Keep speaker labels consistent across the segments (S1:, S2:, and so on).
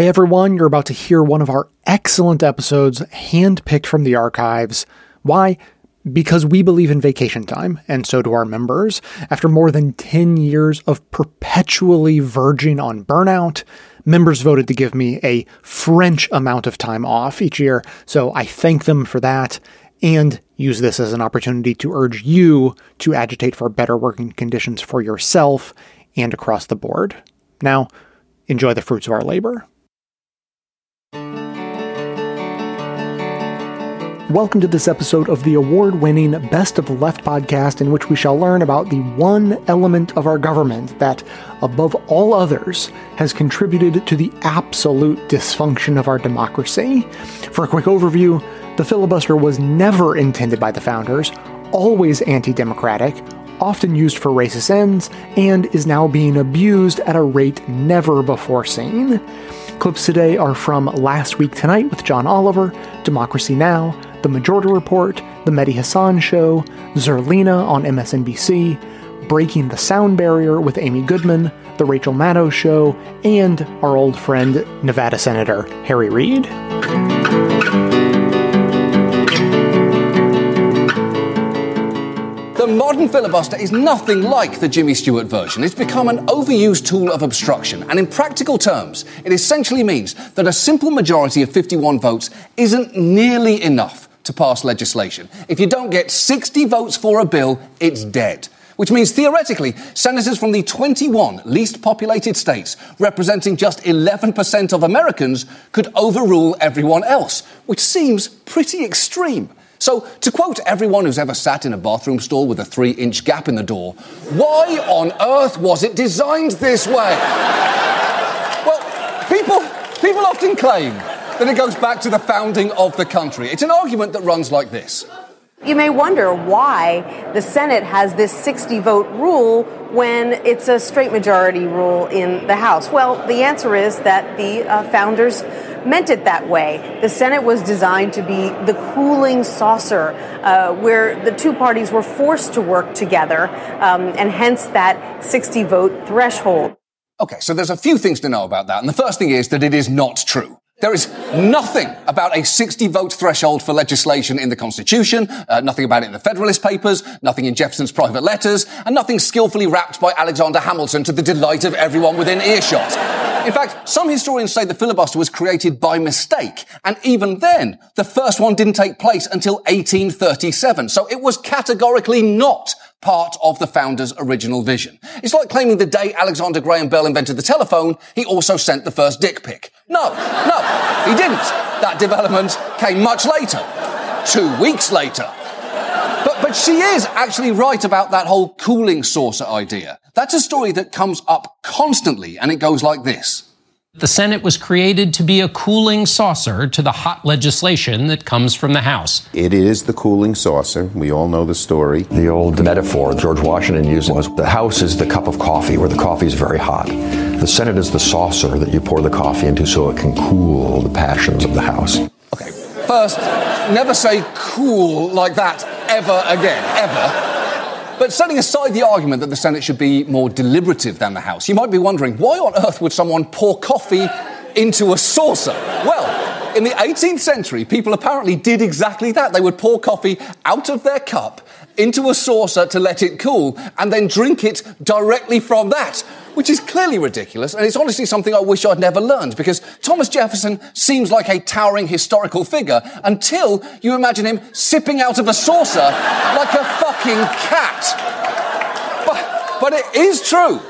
S1: Hey everyone, you're about to hear one of our excellent episodes handpicked from the archives. Why? Because we believe in vacation time, and so do our members. After more than 10 years of perpetually verging on burnout, members voted to give me a French amount of time off each year, so I thank them for that and use this as an opportunity to urge you to agitate for better working conditions for yourself and across the board. Now, enjoy the fruits of our labor. Welcome to this episode of the award winning Best of the Left podcast, in which we shall learn about the one element of our government that, above all others, has contributed to the absolute dysfunction of our democracy. For a quick overview, the filibuster was never intended by the founders, always anti democratic, often used for racist ends, and is now being abused at a rate never before seen. Clips today are from Last Week Tonight with John Oliver, Democracy Now!, The Majority Report, The Mehdi Hasan Show, Zerlina on MSNBC, Breaking the Sound Barrier with Amy Goodman, The Rachel Maddow Show, and our old friend, Nevada Senator Harry Reid.
S2: Modern filibuster is nothing like the Jimmy Stewart version. It's become an overused tool of obstruction, and in practical terms, it essentially means that a simple majority of 51 votes isn't nearly enough to pass legislation. If you don't get 60 votes for a bill, it's dead. Which means theoretically, senators from the 21 least populated states, representing just 11% of Americans, could overrule everyone else, which seems pretty extreme. So, to quote everyone who's ever sat in a bathroom stall with a three inch gap in the door, why on earth was it designed this way? well, people, people often claim that it goes back to the founding of the country. It's an argument that runs like this.
S3: You may wonder why the Senate has this 60 vote rule when it's a straight majority rule in the House. Well, the answer is that the uh, founders meant it that way. The Senate was designed to be the cooling saucer uh, where the two parties were forced to work together, um, and hence that 60 vote threshold.
S2: Okay, so there's a few things to know about that. And the first thing is that it is not true. There is nothing about a 60 vote threshold for legislation in the Constitution, uh, nothing about it in the Federalist Papers, nothing in Jefferson's private letters, and nothing skillfully wrapped by Alexander Hamilton to the delight of everyone within earshot. In fact, some historians say the filibuster was created by mistake, and even then, the first one didn't take place until 1837, so it was categorically not part of the founder's original vision. It's like claiming the day Alexander Graham Bell invented the telephone, he also sent the first dick pic. No, no, he didn't. That development came much later. Two weeks later. But, but she is actually right about that whole cooling saucer idea. That's a story that comes up constantly, and it goes like this.
S4: The Senate was created to be a cooling saucer to the hot legislation that comes from the House.
S5: It is the cooling saucer. We all know the story.
S6: The old metaphor George Washington used was the House is the cup of coffee where the coffee is very hot. The Senate is the saucer that you pour the coffee into so it can cool the passions of the House.
S2: Okay, first, never say cool like that ever again, ever. But setting aside the argument that the Senate should be more deliberative than the House, you might be wondering why on earth would someone pour coffee into a saucer? Well, in the 18th century, people apparently did exactly that. They would pour coffee out of their cup into a saucer to let it cool and then drink it directly from that which is clearly ridiculous, and it's honestly something I wish I'd never learned, because Thomas Jefferson seems like a towering historical figure until you imagine him sipping out of a saucer like a fucking cat. But, but it is true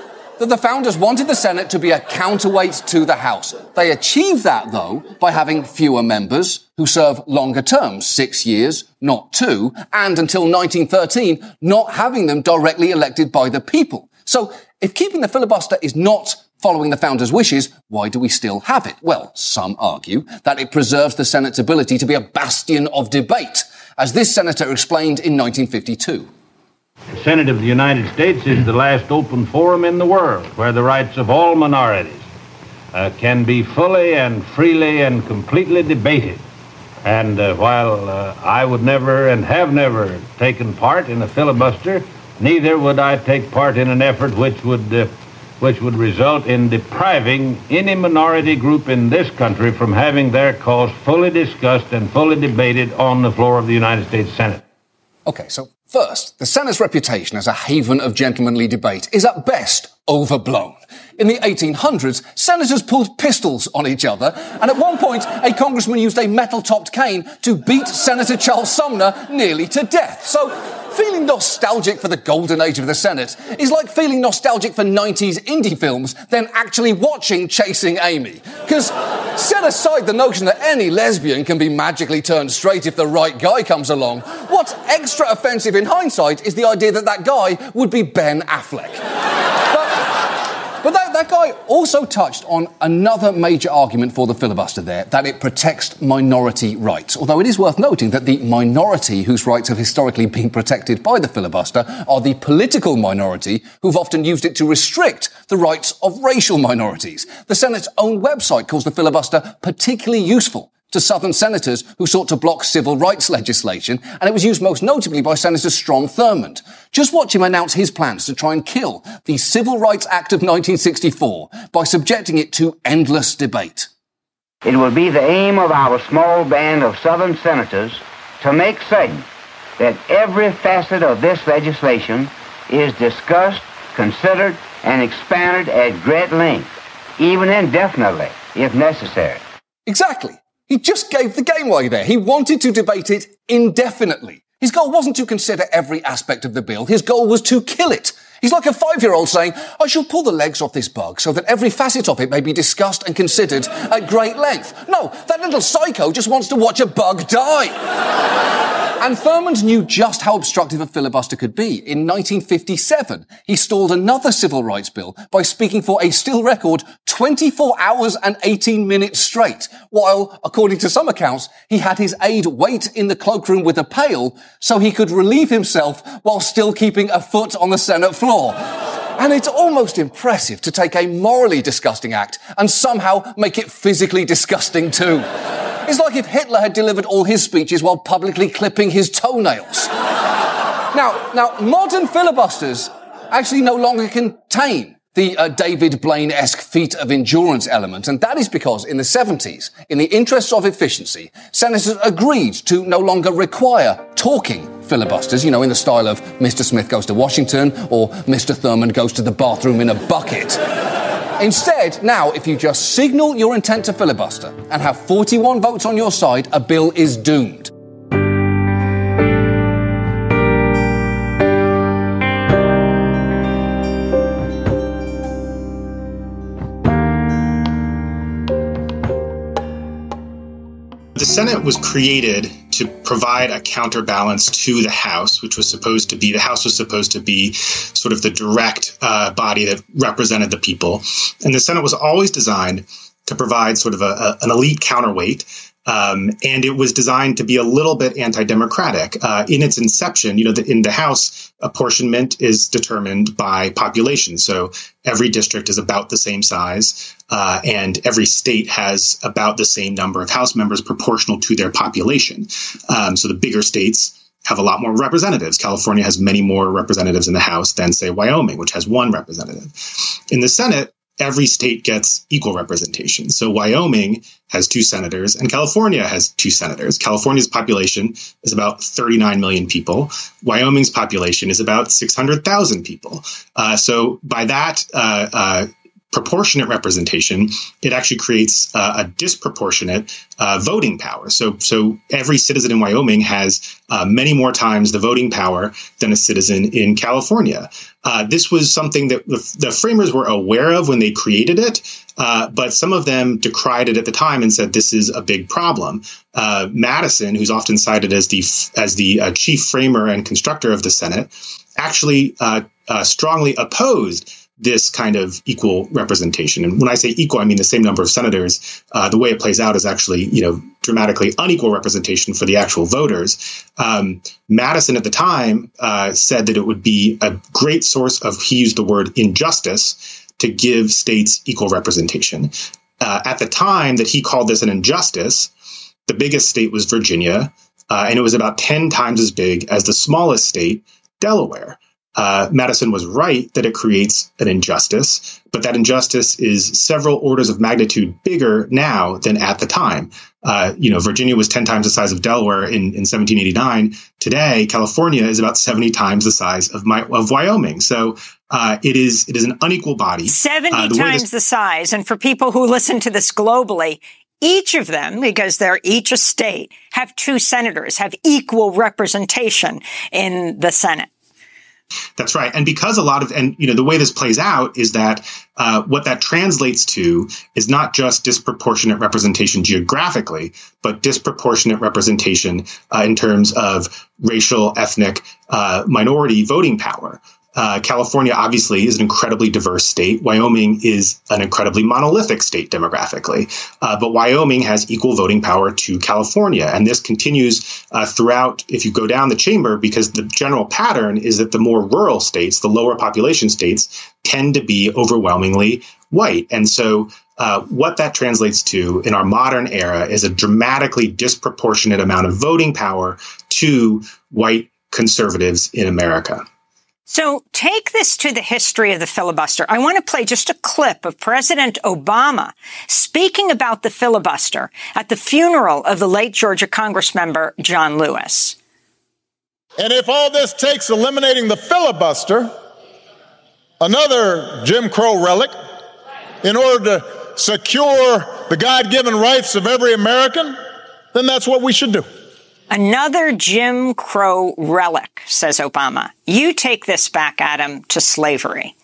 S2: that the founders wanted the Senate to be a counterweight to the House. They achieved that, though, by having fewer members who serve longer terms, six years, not two, and until 1913, not having them directly elected by the people. So if keeping the filibuster is not following the founders' wishes, why do we still have it? Well, some argue that it preserves the Senate's ability to be a bastion of debate, as this senator explained in 1952.
S7: The Senate of the United States is the last open forum in the world where the rights of all minorities uh, can be fully and freely and completely debated. And uh, while uh, I would never and have never taken part in a filibuster, Neither would I take part in an effort which would uh, which would result in depriving any minority group in this country from having their cause fully discussed and fully debated on the floor of the United States Senate.
S2: Okay, so first, the Senate's reputation as a haven of gentlemanly debate is at best overblown. In the 1800s, senators pulled pistols on each other, and at one point, a congressman used a metal-topped cane to beat Senator Charles Sumner nearly to death. So, feeling nostalgic for the golden age of the Senate is like feeling nostalgic for 90s indie films, then actually watching Chasing Amy. Because set aside the notion that any lesbian can be magically turned straight if the right guy comes along, what's extra offensive in hindsight is the idea that that guy would be Ben Affleck. But that, that guy also touched on another major argument for the filibuster there, that it protects minority rights. Although it is worth noting that the minority whose rights have historically been protected by the filibuster are the political minority who've often used it to restrict the rights of racial minorities. The Senate's own website calls the filibuster particularly useful to Southern senators who sought to block civil rights legislation, and it was used most notably by Senator Strom Thurmond. Just watch him announce his plans to try and kill the Civil Rights Act of 1964 by subjecting it to endless debate.
S8: It will be the aim of our small band of Southern senators to make certain that every facet of this legislation is discussed, considered, and expanded at great length, even indefinitely, if necessary.
S2: Exactly. He just gave the game away there. He wanted to debate it indefinitely. His goal wasn't to consider every aspect of the bill. His goal was to kill it. He's like a five-year-old saying, I shall pull the legs off this bug so that every facet of it may be discussed and considered at great length. No, that little psycho just wants to watch a bug die. And Thurmond knew just how obstructive a filibuster could be. In 1957, he stalled another civil rights bill by speaking for a still record 24 hours and 18 minutes straight, while, according to some accounts, he had his aide wait in the cloakroom with a pail so he could relieve himself while still keeping a foot on the Senate floor. And it's almost impressive to take a morally disgusting act and somehow make it physically disgusting too. It's like if Hitler had delivered all his speeches while publicly clipping his toenails. now, now, modern filibusters actually no longer contain the uh, David Blaine-esque feat of endurance element, and that is because in the 70s, in the interests of efficiency, senators agreed to no longer require talking filibusters, you know, in the style of Mr. Smith goes to Washington or Mr. Thurmond goes to the bathroom in a bucket. Instead, now, if you just signal your intent to filibuster and have 41 votes on your side, a bill is doomed.
S9: The Senate was created to provide a counterbalance to the House, which was supposed to be the House was supposed to be sort of the direct uh, body that represented the people, and the Senate was always designed to provide sort of a, a, an elite counterweight um, and it was designed to be a little bit anti-democratic. Uh, in its inception, you know, the, in the House, apportionment is determined by population. So every district is about the same size, uh, and every state has about the same number of House members proportional to their population. Um, so the bigger states have a lot more representatives. California has many more representatives in the House than, say, Wyoming, which has one representative. In the Senate, every state gets equal representation. So Wyoming has two senators and California has two senators. California's population is about 39 million people. Wyoming's population is about 600,000 people. Uh, so by that, uh, uh, proportionate representation, it actually creates uh, a disproportionate uh, voting power. So, so every citizen in Wyoming has uh, many more times the voting power than a citizen in California. Uh, this was something that the, framers were aware of when they created it, uh, but some of them decried it at the time and said this is a big problem. Uh, Madison, who's often cited as the as the chief framer and constructor of the Senate, actually strongly opposed this kind of equal representation. And when I say equal, I mean the same number of senators. Uh, the way it plays out is actually, you know, dramatically unequal representation for the actual voters. Um, Madison at the time uh, said that it would be a great source of, he used the word injustice, to give states equal representation. Uh, at the time that he called this an injustice, the biggest state was Virginia, uh, and it was about 10 times as big as the smallest state, Delaware. Uh, Madison was right that it creates an injustice, but that injustice is several orders of magnitude bigger now than at the time. Uh, you know, Virginia was 10 times the size of Delaware in, in 1789. Today, California is about 70 times the size of, my, of Wyoming. So uh, it is it is an unequal body.
S10: 70 uh, the times this- the size. And for people who listen to this globally, each of them, because they're each a state, have two senators, have equal representation in the Senate.
S9: That's right. And because a lot of, and you know, the way this plays out is that uh, what that translates to is not just disproportionate representation geographically, but disproportionate representation uh, in terms of racial, ethnic, uh, minority voting power. Uh, California obviously is an incredibly diverse state. Wyoming is an incredibly monolithic state demographically, uh, but Wyoming has equal voting power to California, and this continues uh, throughout. If you go down the chamber, because the general pattern is that the more rural states, the lower population states, tend to be overwhelmingly white, and so. Uh, what that translates to in our modern era is a dramatically disproportionate amount of voting power to white conservatives in America.
S10: So take this to the history of the filibuster. I want to play just a clip of President Obama speaking about the filibuster at the funeral of the late Georgia Congressmember John Lewis.
S11: And if all this takes eliminating the filibuster, another Jim Crow relic, in order to secure the God given rights of every American, then that's what we should do.
S10: Another Jim Crow relic, says Obama. You take this back, Adam, to slavery.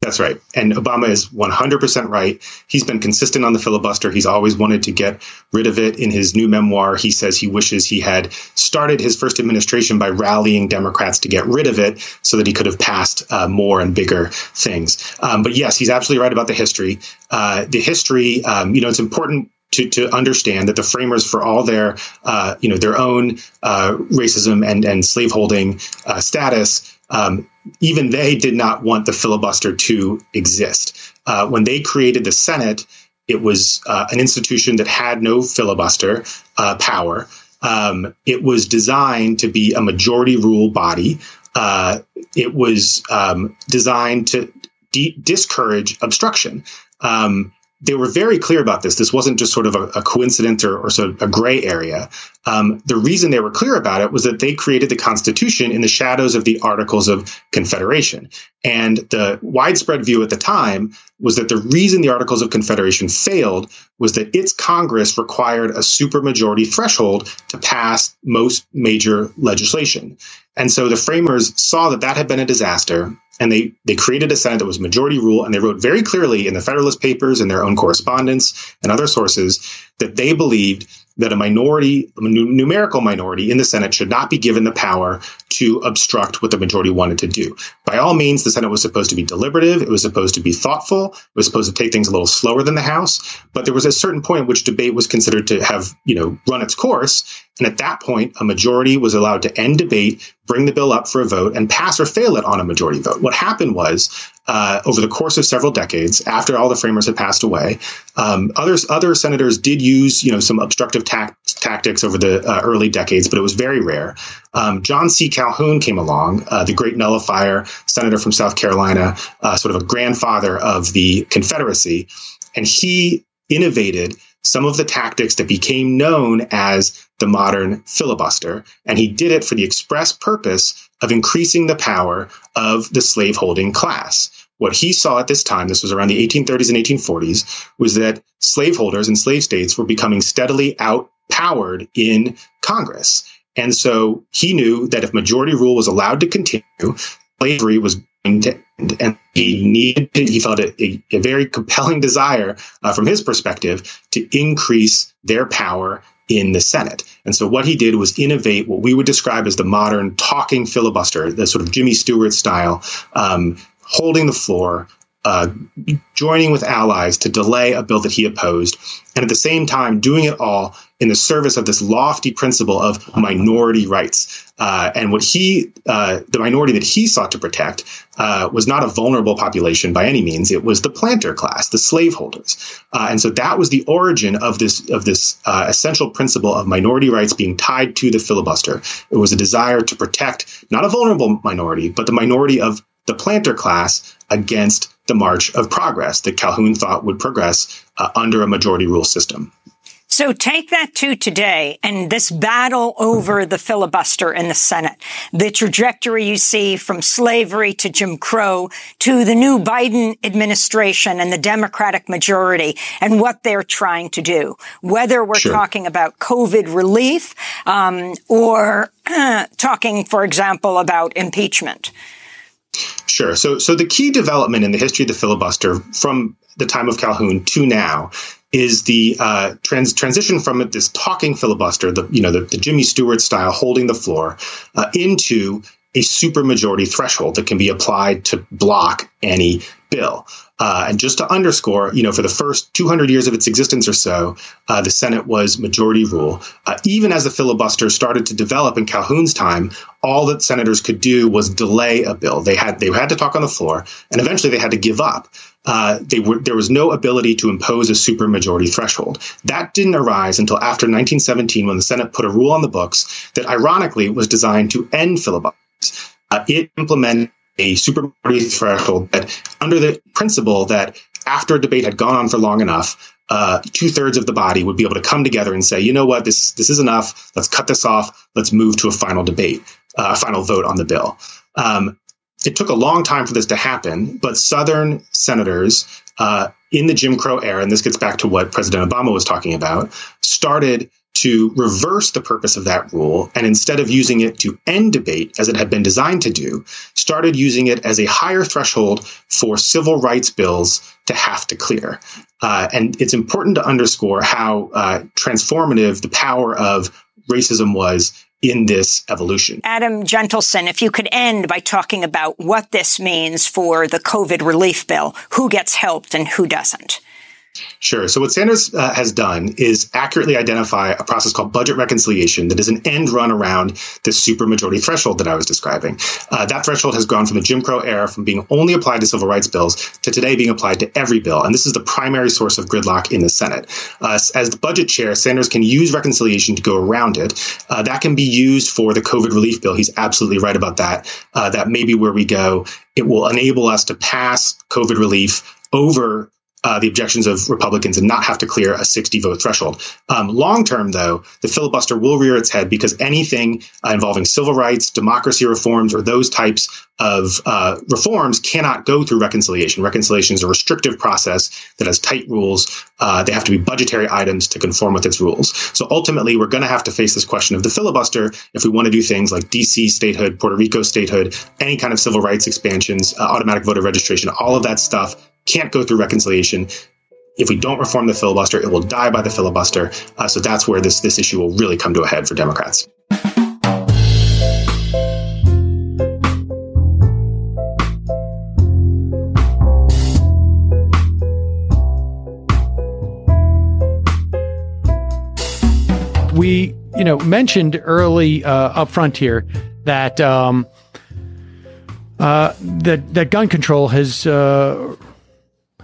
S9: That's right. And Obama is 100% right. He's been consistent on the filibuster. He's always wanted to get rid of it. In his new memoir, he says he wishes he had started his first administration by rallying Democrats to get rid of it so that he could have passed uh, more and bigger things. Um, but yes, he's absolutely right about the history. Uh, the history, um, you know, it's important to, to understand that the framers, for all their uh, you know their own uh, racism and and slaveholding uh, status, um, even they did not want the filibuster to exist. Uh, when they created the Senate, it was uh, an institution that had no filibuster uh, power. Um, it was designed to be a majority rule body. it was um, designed to de- discourage obstruction. Um, they were very clear about this. This wasn't just sort of a, a coincidence or, or, sort of a gray area. Um, the reason they were clear about it was that they created the Constitution in the shadows of the Articles of Confederation. And the widespread view at the time was that the reason the Articles of Confederation failed was that its Congress required a supermajority threshold to pass most major legislation. And so the framers saw that that had been a disaster and they they created a Senate that was majority rule, and they wrote very clearly in the Federalist Papers and their own correspondence and other sources that they believed that a minority, a numerical minority in the Senate should not be given the power to obstruct what the majority wanted to do. By all means, the Senate was supposed to be deliberative. It was supposed to be thoughtful. It was supposed to take things a little slower than the House. But there was a certain point at which debate was considered to have, you know, run its course. And at that point, a majority was allowed to end debate, bring the bill up for a vote, and pass or fail it on a majority vote. What happened was uh, over the course of several decades, after all the framers had passed away, um, others other senators did use you know some obstructive ta- tactics over the uh, early decades, but it was very rare. Um, John C. Calhoun came along, uh, the great nullifier senator from South Carolina, uh, sort of a grandfather of the Confederacy, and he innovated some of the tactics that became known as the modern filibuster. And he did it for the express purpose of increasing the power of the slaveholding class. What he saw at this time, this was around the 1830s and 1840s, was that slaveholders in slave states were becoming steadily outpowered in Congress. And so he knew that if majority rule was allowed to continue, slavery was going to end. And he needed, he felt a, a, a very compelling desire uh, from his perspective to increase their power in the Senate. And so what he did was innovate what we would describe as the modern talking filibuster, the sort of Jimmy Stewart style, um, holding the floor, uh, joining with allies to delay a bill that he opposed, and at the same time doing it all in the service of this lofty principle of minority rights. Uh, and what he, uh, the minority that he sought to protect, uh, was not a vulnerable population by any means. It was the planter class, the slaveholders, uh, and so that was the origin of this of this uh, essential principle of minority rights being tied to the filibuster. It was a desire to protect not a vulnerable minority, but the minority of the planter class against the march of progress that Calhoun thought would progress uh, under a majority rule system.
S10: So take that to today and this battle over the filibuster in the Senate, the trajectory you see from slavery to Jim Crow to the new Biden administration and the Democratic majority and what they're trying to do, whether we're sure. talking about COVID relief um, or uh, talking, for example, about impeachment.
S9: Sure. So, so the key development in the history of the filibuster from the time of Calhoun to now is the uh, trans- transition from this talking filibuster, the you know the, the Jimmy Stewart style, holding the floor, uh, into a supermajority threshold that can be applied to block any bill. Uh, and just to underscore, you know, for the first 200 years of its existence or so, uh, the Senate was majority rule. Uh, even as the filibuster started to develop in Calhoun's time, all that senators could do was delay a bill. They had they had to talk on the floor, and eventually they had to give up. Uh, they were, there was no ability to impose a supermajority threshold. That didn't arise until after 1917, when the Senate put a rule on the books that, ironically, was designed to end filibusters. Uh, it implemented a supermajority threshold that, under the principle that after a debate had gone on for long enough, uh, two thirds of the body would be able to come together and say, you know what, this this is enough. Let's cut this off. Let's move to a final debate, uh, a final vote on the bill. Um, it took a long time for this to happen, but Southern senators uh, in the Jim Crow era, and this gets back to what President Obama was talking about, started to reverse the purpose of that rule and instead of using it to end debate as it had been designed to do, started using it as a higher threshold for civil rights bills to have to clear. Uh, and it's important to underscore how uh, transformative the power of racism was in this evolution.
S10: Adam Jentleson, if you could end by talking about what this means for the COVID relief bill, who gets helped and who doesn't.
S9: Sure. So what Sanders uh, has done is accurately identify a process called budget reconciliation that is an end run around this supermajority threshold that I was describing. Uh, that threshold has gone from the Jim Crow era, from being only applied to civil rights bills, to today being applied to every bill. And this is the primary source of gridlock in the Senate. Uh, as the budget chair, Sanders can use reconciliation to go around it. Uh, that can be used for the COVID relief bill. He's absolutely right about that. Uh, that may be where we go. It will enable us to pass COVID relief over uh, the objections of Republicans and not have to clear a 60 vote threshold. Um, long term, though, the filibuster will rear its head because anything uh, involving civil rights, democracy reforms, or those types of uh, reforms cannot go through reconciliation. Reconciliation is a restrictive process that has tight rules. Uh, they have to be budgetary items to conform with its rules. So ultimately, we're going to have to face this question of the filibuster if we want to do things like DC statehood, Puerto Rico statehood, any kind of civil rights expansions, uh, automatic voter registration, all of that stuff can't go through reconciliation. If we don't reform the filibuster, it will die by the filibuster. Uh, so that's where this this issue will really come to a head for Democrats.
S12: We, you know, mentioned early uh, up front here that um, uh, that that gun control has uh,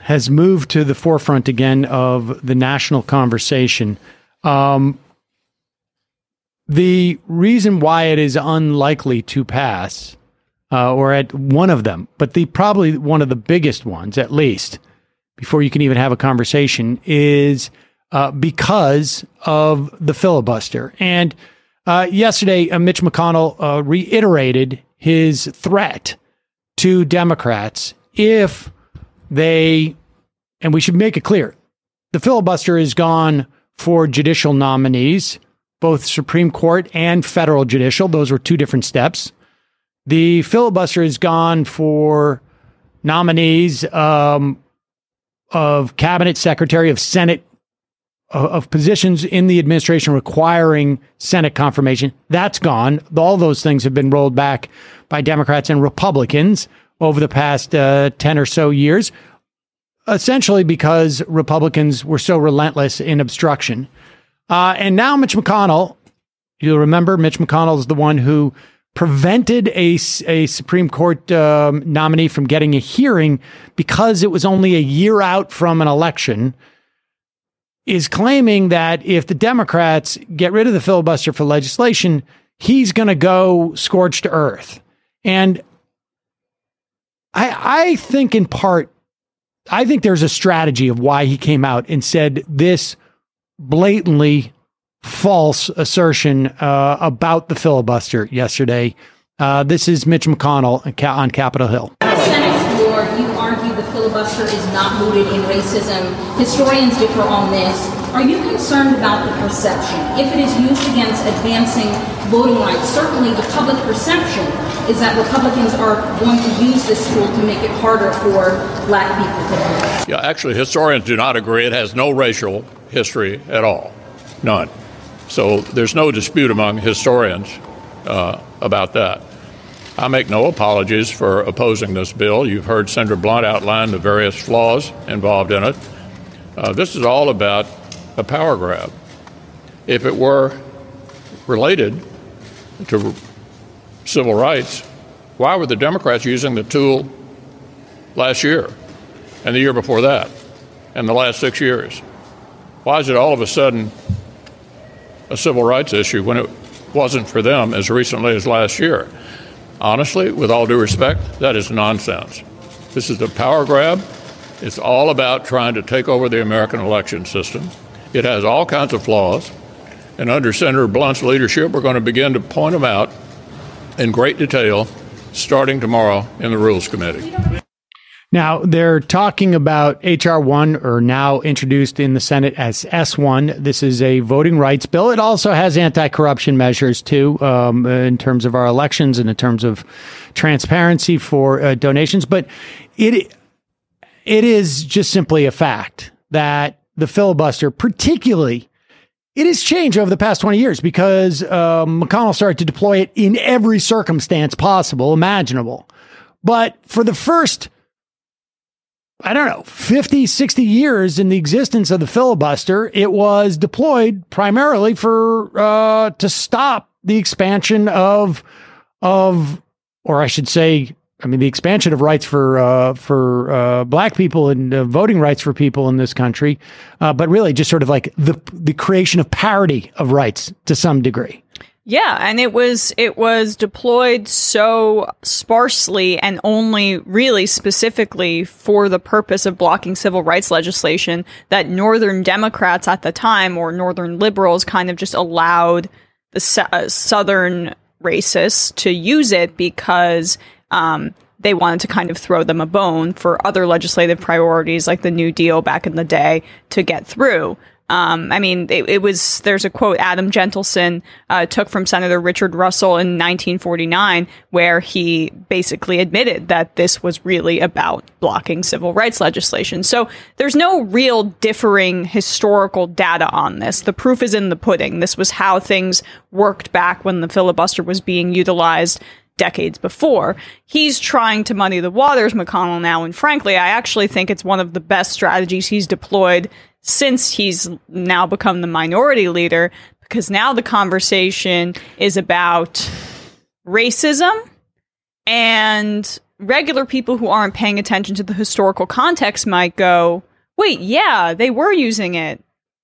S12: has moved to the forefront again of the national conversation. Um, the reason why it is unlikely to pass, uh, or at one of them, but the probably one of the biggest ones, at least, before you can even have a conversation, is uh, because of the filibuster. And uh, yesterday, uh, Mitch McConnell uh, reiterated his threat to Democrats if they, and we should make it clear, the filibuster is gone for judicial nominees, both Supreme Court and federal judicial. Those were two different steps. The filibuster is gone for nominees um, of cabinet secretary, of Senate, of, of positions in the administration requiring Senate confirmation. That's gone. All those things have been rolled back by Democrats and Republicans over the past uh, 10 or so years, essentially because Republicans were so relentless in obstruction. Uh, and now Mitch McConnell, you'll remember Mitch McConnell is the one who prevented a, a Supreme Court um, nominee from getting a hearing because it was only a year out from an election, is claiming that if the Democrats get rid of the filibuster for legislation, he's going to go scorched earth. And I, I think in part, I think there's a strategy of why he came out and said this blatantly false assertion uh, about the filibuster yesterday. Uh, this is Mitch McConnell on Capitol Hill.
S13: Senate floor, you argue the filibuster is not rooted in racism. Historians differ on this. Are you concerned about the perception? If it is used against advancing voting rights, certainly the public perception is that Republicans are going to use this tool to make it harder for black people to vote.
S14: Yeah, actually, historians do not agree. It has no racial history at all. None. So there's no dispute among historians uh, about that. I make no apologies for opposing this bill. You've heard Senator Blunt outline the various flaws involved in it. Uh, this is all about a power grab. If it were related to civil rights, why were the Democrats using the tool last year and the year before that and the last six years? Why is it all of a sudden a civil rights issue when it wasn't for them as recently as last year. Honestly, with all due respect, that is nonsense. This is a power grab. It's all about trying to take over the American election system. It has all kinds of flaws. And under Senator Blunt's leadership, we're going to begin to point them out in great detail starting tomorrow in the Rules Committee.
S12: Now, they're talking about H.R. 1, or now introduced in the Senate as S1. This is a voting rights bill. It also has anti corruption measures, too, um, in terms of our elections and in terms of transparency for uh, donations. But it it is just simply a fact that the filibuster, particularly, it has changed over the past 20 years because um, McConnell started to deploy it in every circumstance possible, imaginable. But for the first I don't know, 50, 60 years in the existence of the filibuster, it was deployed primarily for uh, to stop the expansion of of or I should say I mean the expansion of rights for uh, for uh, black people and uh, voting rights for people in this country, uh, but really just sort of like the the creation of parity of rights to some degree.
S15: Yeah, and it was it was deployed so sparsely and only really specifically for the purpose of blocking civil rights legislation that northern Democrats at the time or northern liberals kind of just allowed the uh, southern racists to use it because um, they wanted to kind of throw them a bone for other legislative priorities like the New Deal back in the day to get through. Um, I mean, it, it, was, there's a quote Adam Jentleson uh, took from Senator Richard Russell in 1949, where he basically admitted that this was really about blocking civil rights legislation. So there's no real differing historical data on this. The proof is in the pudding. This was how things worked back when the filibuster was being utilized decades before. He's trying to muddy the waters, McConnell now, and frankly, I actually think it's one of the best strategies he's deployed since he's now become the minority leader, because now the conversation is about racism and regular people who aren't paying attention to the historical context might go, wait, yeah, they were using it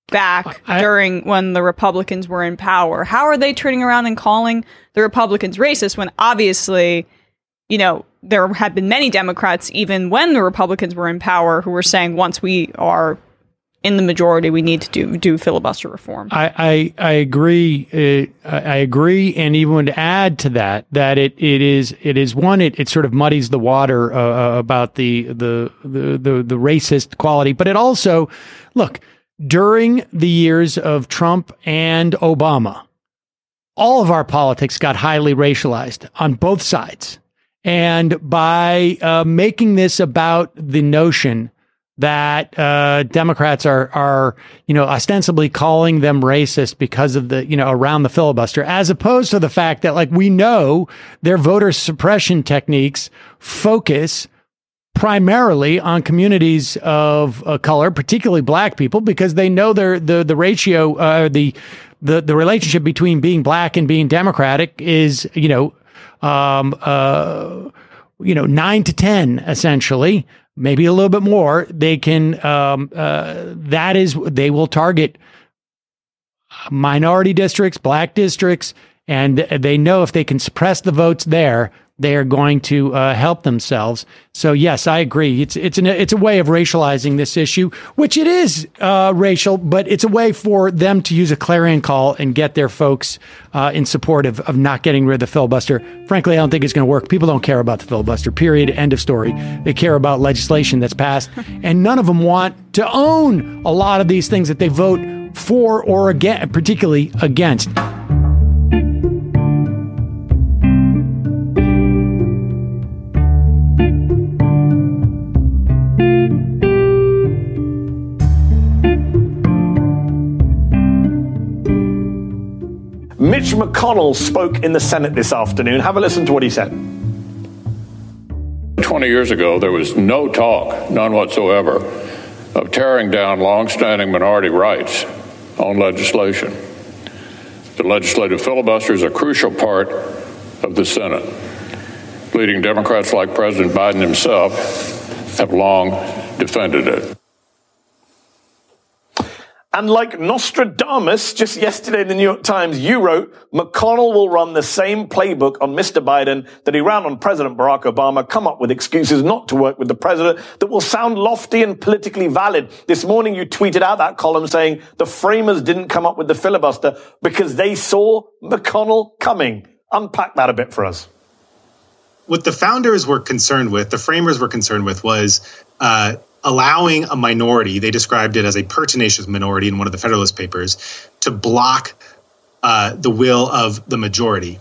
S15: back I, during when the Republicans were in power. How are they turning around and calling the Republicans racist when obviously, you know, there have been many Democrats, even when the Republicans were in power, who were saying once we are in the majority, we need to do do filibuster reform.
S12: I I, I agree. Uh, I agree, and even to add to that, that it, it is it is one it, it sort of muddies the water uh, uh, about the, the the the the racist quality, but it also look during the years of Trump and Obama, all of our politics got highly racialized on both sides, and by uh, making this about the notion that uh, Democrats are are you know ostensibly calling them racist because of the you know around the filibuster, as opposed to the fact that like we know their voter suppression techniques focus primarily on communities of uh, color, particularly black people, because they know their the the ratio, uh, the the the relationship between being black and being democratic is, you know, um, uh, you know, nine to ten essentially, maybe a little bit more. They can um, uh, that is they will target minority districts, black districts, and they know if they can suppress the votes there, they are going to uh, help themselves. So yes, I agree. It's it's an it's a way of racializing this issue, which it is uh, racial, but it's a way for them to use a clarion call and get their folks uh, in support of, of not getting rid of the filibuster. Frankly, I don't think it's going to work. People don't care about the filibuster. Period. End of story. They care about legislation that's passed, and none of them want to own a lot of these things that they vote for or against, particularly against.
S16: Mitch McConnell spoke in the Senate this afternoon. Have a listen to what he said.
S14: 20 years ago, there was no talk, none whatsoever, of tearing down longstanding minority rights on legislation. The legislative filibuster is a crucial part of the Senate. Leading Democrats like President Biden himself have long defended it.
S16: And like Nostradamus, just yesterday in the New York Times, you wrote, McConnell will run the same playbook on Mr. Biden that he ran on President Barack Obama, come up with excuses not to work with the president that will sound lofty and politically valid. This morning you tweeted out that column saying the framers didn't come up with the filibuster because they saw McConnell coming. Unpack that a bit for us.
S9: What the founders were concerned with, the framers were concerned with, was uh, allowing a minority, they described it as a pertinacious minority in one of the Federalist Papers, to block uh, the will of the majority.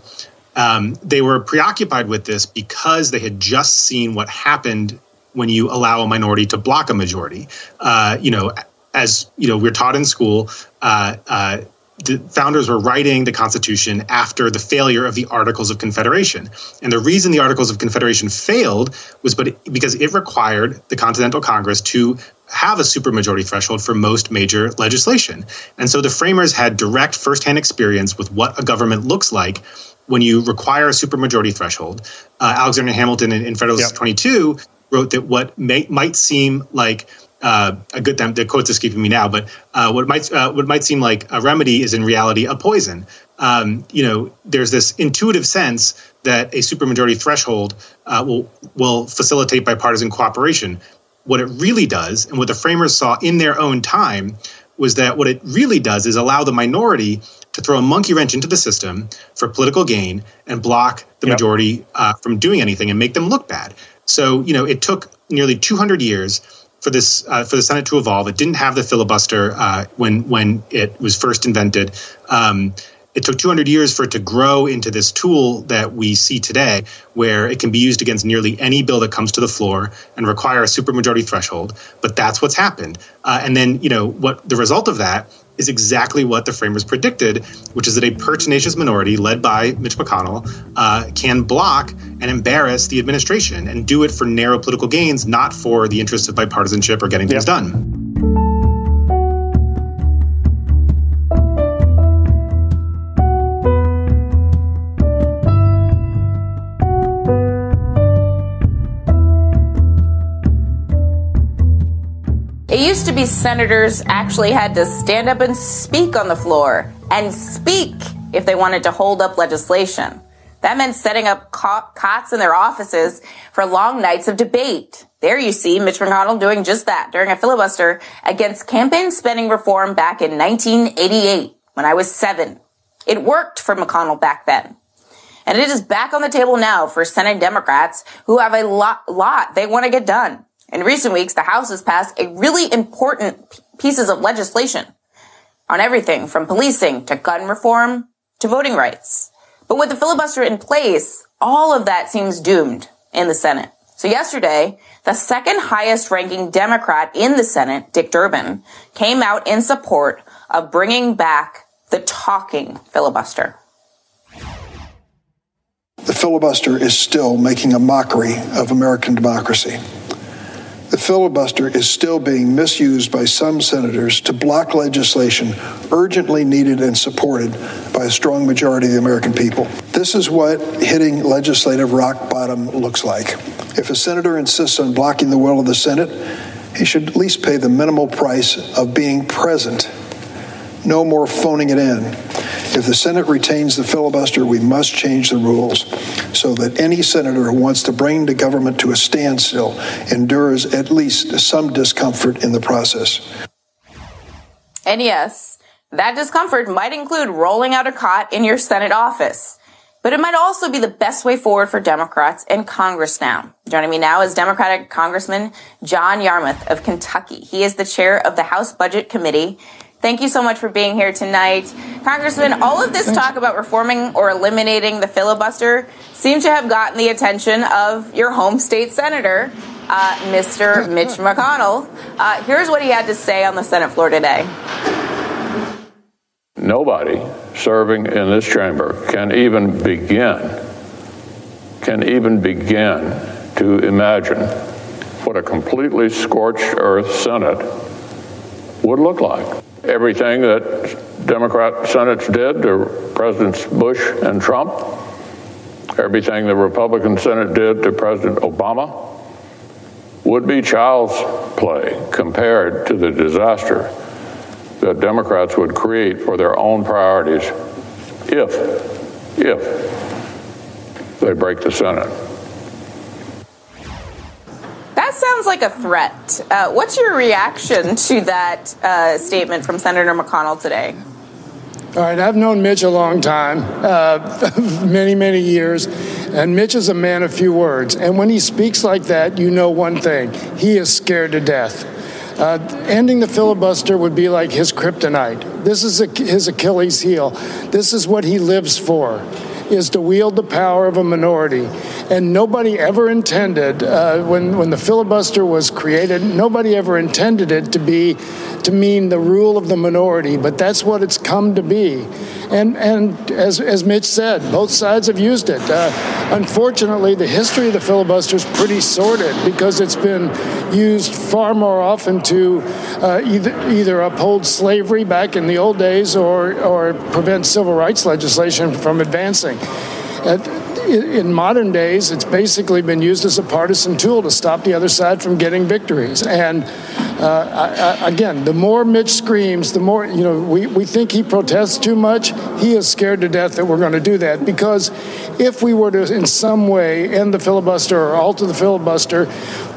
S9: Um, they were preoccupied with this because they had just seen what happened when you allow a minority to block a majority. Uh, you know, as you know, we're taught in school. Uh, uh the founders were writing the Constitution after the failure of the Articles of Confederation. And the reason the Articles of Confederation failed was but because it required the Continental Congress to have a supermajority threshold for most major legislation. And so the framers had direct firsthand experience with what a government looks like when you require a supermajority threshold. Uh, Alexander Hamilton in, in Federalist yep. 22 wrote that what may, might seem like uh, a good time. The quote's escaping me now, but uh, what might uh, what might seem like a remedy is in reality a poison. Um, you know, there's this intuitive sense that a supermajority threshold uh, will will facilitate bipartisan cooperation. What it really does, and what the framers saw in their own time, was that what it really does is allow the minority to throw a monkey wrench into the system for political gain and block the yep. majority uh, from doing anything and make them look bad. So, you know, it took nearly 200 years for this uh, for the Senate to evolve. It didn't have the filibuster uh, when when it was first invented. Um, it took 200 years for it to grow into this tool that we see today, where it can be used against nearly any bill that comes to the floor and require a supermajority threshold. But that's what's happened. Uh, and then, you know, what the result of that is exactly what the framers predicted, which is that a pertinacious minority led by Mitch McConnell uh, can block and embarrass the administration and do it for narrow political gains, not for the interests of bipartisanship or getting things done.
S17: Used to be senators actually had to stand up and speak on the floor and speak if they wanted to hold up legislation. That meant setting up cots in their offices for long nights of debate. There you see Mitch McConnell doing just that during a filibuster against campaign spending reform back in 1988 when I was seven. It worked for McConnell back then. And it is back on the table now for Senate Democrats who have a lot, lot they want to get done. In recent weeks, the House has passed a really important pieces of legislation on everything from policing to gun reform to voting rights. But with the filibuster in place, all of that seems doomed in the Senate. So yesterday, the second highest ranking Democrat in the Senate, Dick Durbin, came out in support of bringing back the talking filibuster.
S18: The filibuster is still making a mockery of American democracy. The filibuster is still being misused by some senators to block legislation urgently needed and supported by a strong majority of the American people. This is what hitting legislative rock bottom looks like. If a senator insists on blocking the will of the Senate, he should at least pay the minimal price of being present. No more phoning it in. If the Senate retains the filibuster, we must change the rules so that any senator who wants to bring the government to a standstill endures at least some discomfort in the process.
S17: And yes, that discomfort might include rolling out a cot in your Senate office. But it might also be the best way forward for Democrats in Congress now. Joining me now is Democratic Congressman John Yarmuth of Kentucky. He is the chair of the House Budget Committee. Thank you so much for being here tonight. Congressman, all of this talk about reforming or eliminating the filibuster seems to have gotten the attention of your home state senator, uh, Mr. Mitch McConnell. Uh, here's what he had to say on the Senate floor today.
S14: Nobody serving in this chamber can even begin, can even begin to imagine what a completely scorched earth Senate would look like. Everything that Democrat Senates did to Presidents Bush and Trump, everything the Republican Senate did to President Obama, would be child's play compared to the disaster that Democrats would create for their own priorities if, if they break the Senate.
S17: That sounds like a threat. Uh, what's your reaction to that uh, statement from Senator McConnell today?
S19: All right, I've known Mitch a long time, uh, many, many years, and Mitch is a man of few words. And when he speaks like that, you know one thing he is scared to death. Uh, ending the filibuster would be like his kryptonite. This is a, his Achilles heel. This is what he lives for, is to wield the power of a minority. And nobody ever intended, uh, when, when the filibuster was created, nobody ever intended it to be to mean the rule of the minority, but that's what it's come to be. And, and as, as Mitch said, both sides have used it. Uh, unfortunately, the history of the filibuster is pretty sordid because it's been used far more often to uh, either, either uphold slavery back in the old days or, or prevent civil rights legislation from advancing. In modern days, it's basically been used as a partisan tool to stop the other side from getting victories. And uh, I, again, the more Mitch screams, the more, you know, we, we think he protests too much. He is scared to death that we're going to do that because if we were to, in some way, end the filibuster or alter the filibuster,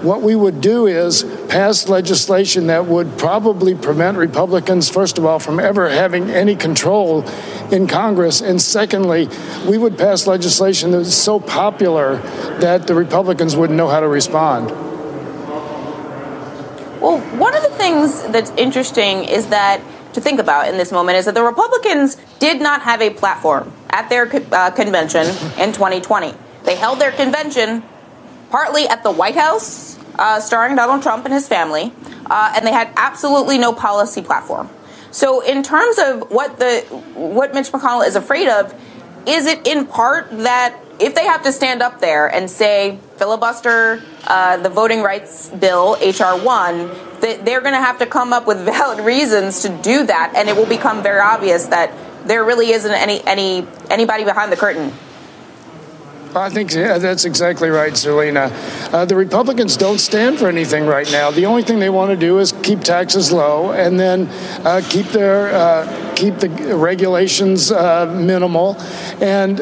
S19: what we would do is pass legislation that would probably prevent Republicans, first of all, from ever having any control in Congress. And secondly, we would pass legislation that was so popular that the Republicans wouldn't know how to respond.
S17: Well, one of the things that's interesting is that to think about in this moment is that the Republicans did not have a platform at their uh, convention in 2020. They held their convention partly at the White House, uh, starring Donald Trump and his family, uh, and they had absolutely no policy platform. So, in terms of what the what Mitch McConnell is afraid of, is it in part that if they have to stand up there and say filibuster uh, the voting rights bill HR one, they're going to have to come up with valid reasons to do that, and it will become very obvious that there really isn't any any anybody behind the curtain.
S19: I think yeah, that's exactly right, Selena. Uh, the Republicans don't stand for anything right now. The only thing they want to do is keep taxes low and then uh, keep their uh, keep the regulations uh, minimal, and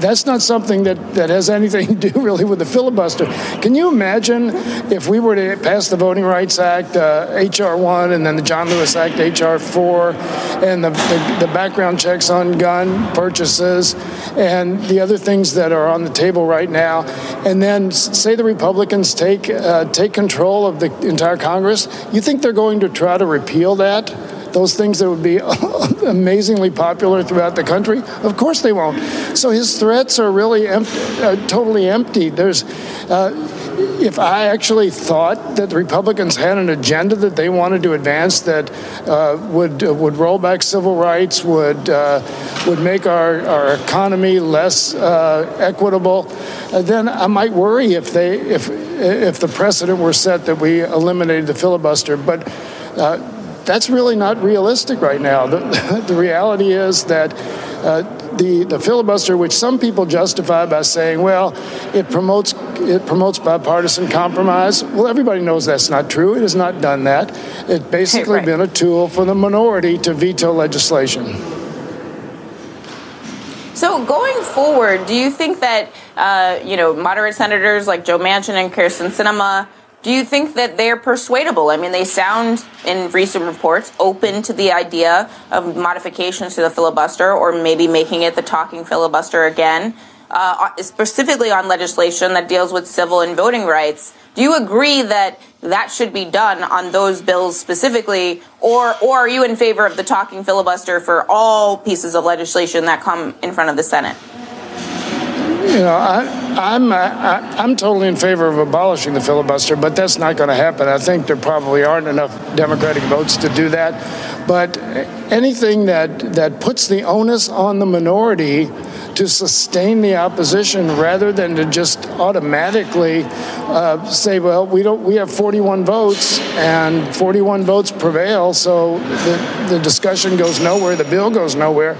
S19: that's not something that, that has anything to do really with the filibuster. Can you imagine if we were to pass the Voting Rights Act, H.R. Uh, 1, and then the John Lewis Act, H.R. 4, and the, the, the background checks on gun purchases, and the other things that are on the table right now, and then say the Republicans take uh, take control of the entire Congress? You think they're going to try to repeal that? those things that would be amazingly popular throughout the country? Of course they won't. So his threats are really uh, totally empty. There's, uh, if I actually thought that the Republicans had an agenda that they wanted to advance that uh, would uh, would roll back civil rights, would uh, would make our, our economy less uh, equitable, then I might worry if they if if the precedent were set that we eliminated the filibuster. But uh, that's really not realistic right now. The, the reality is that uh, the, the filibuster, which some people justify by saying, well, it promotes it promotes bipartisan compromise. Well, everybody knows that's not true. It has not done that. It's basically right. been a tool for the minority to veto legislation.
S17: So going forward, do you think that uh, you know moderate senators like Joe Manchin and Kyrsten Sinema do you think that they're persuadable? I mean, they sound in recent reports open to the idea of modifications to the filibuster or maybe making it the talking filibuster again, uh, specifically on legislation that deals with civil and voting rights. Do you agree that that should be done on those bills specifically, or or are you in favor of the talking filibuster for all pieces of legislation that come in front of the Senate?
S19: You know, I, I'm I, I'm totally in favor of abolishing the filibuster, but that's not going to happen. I think there probably aren't enough Democratic votes to do that. But anything that that puts the onus on the minority to sustain the opposition rather than to just automatically uh, say, well, we don't, we have 41 votes and 41 votes prevail, so the, the discussion goes nowhere, the bill goes nowhere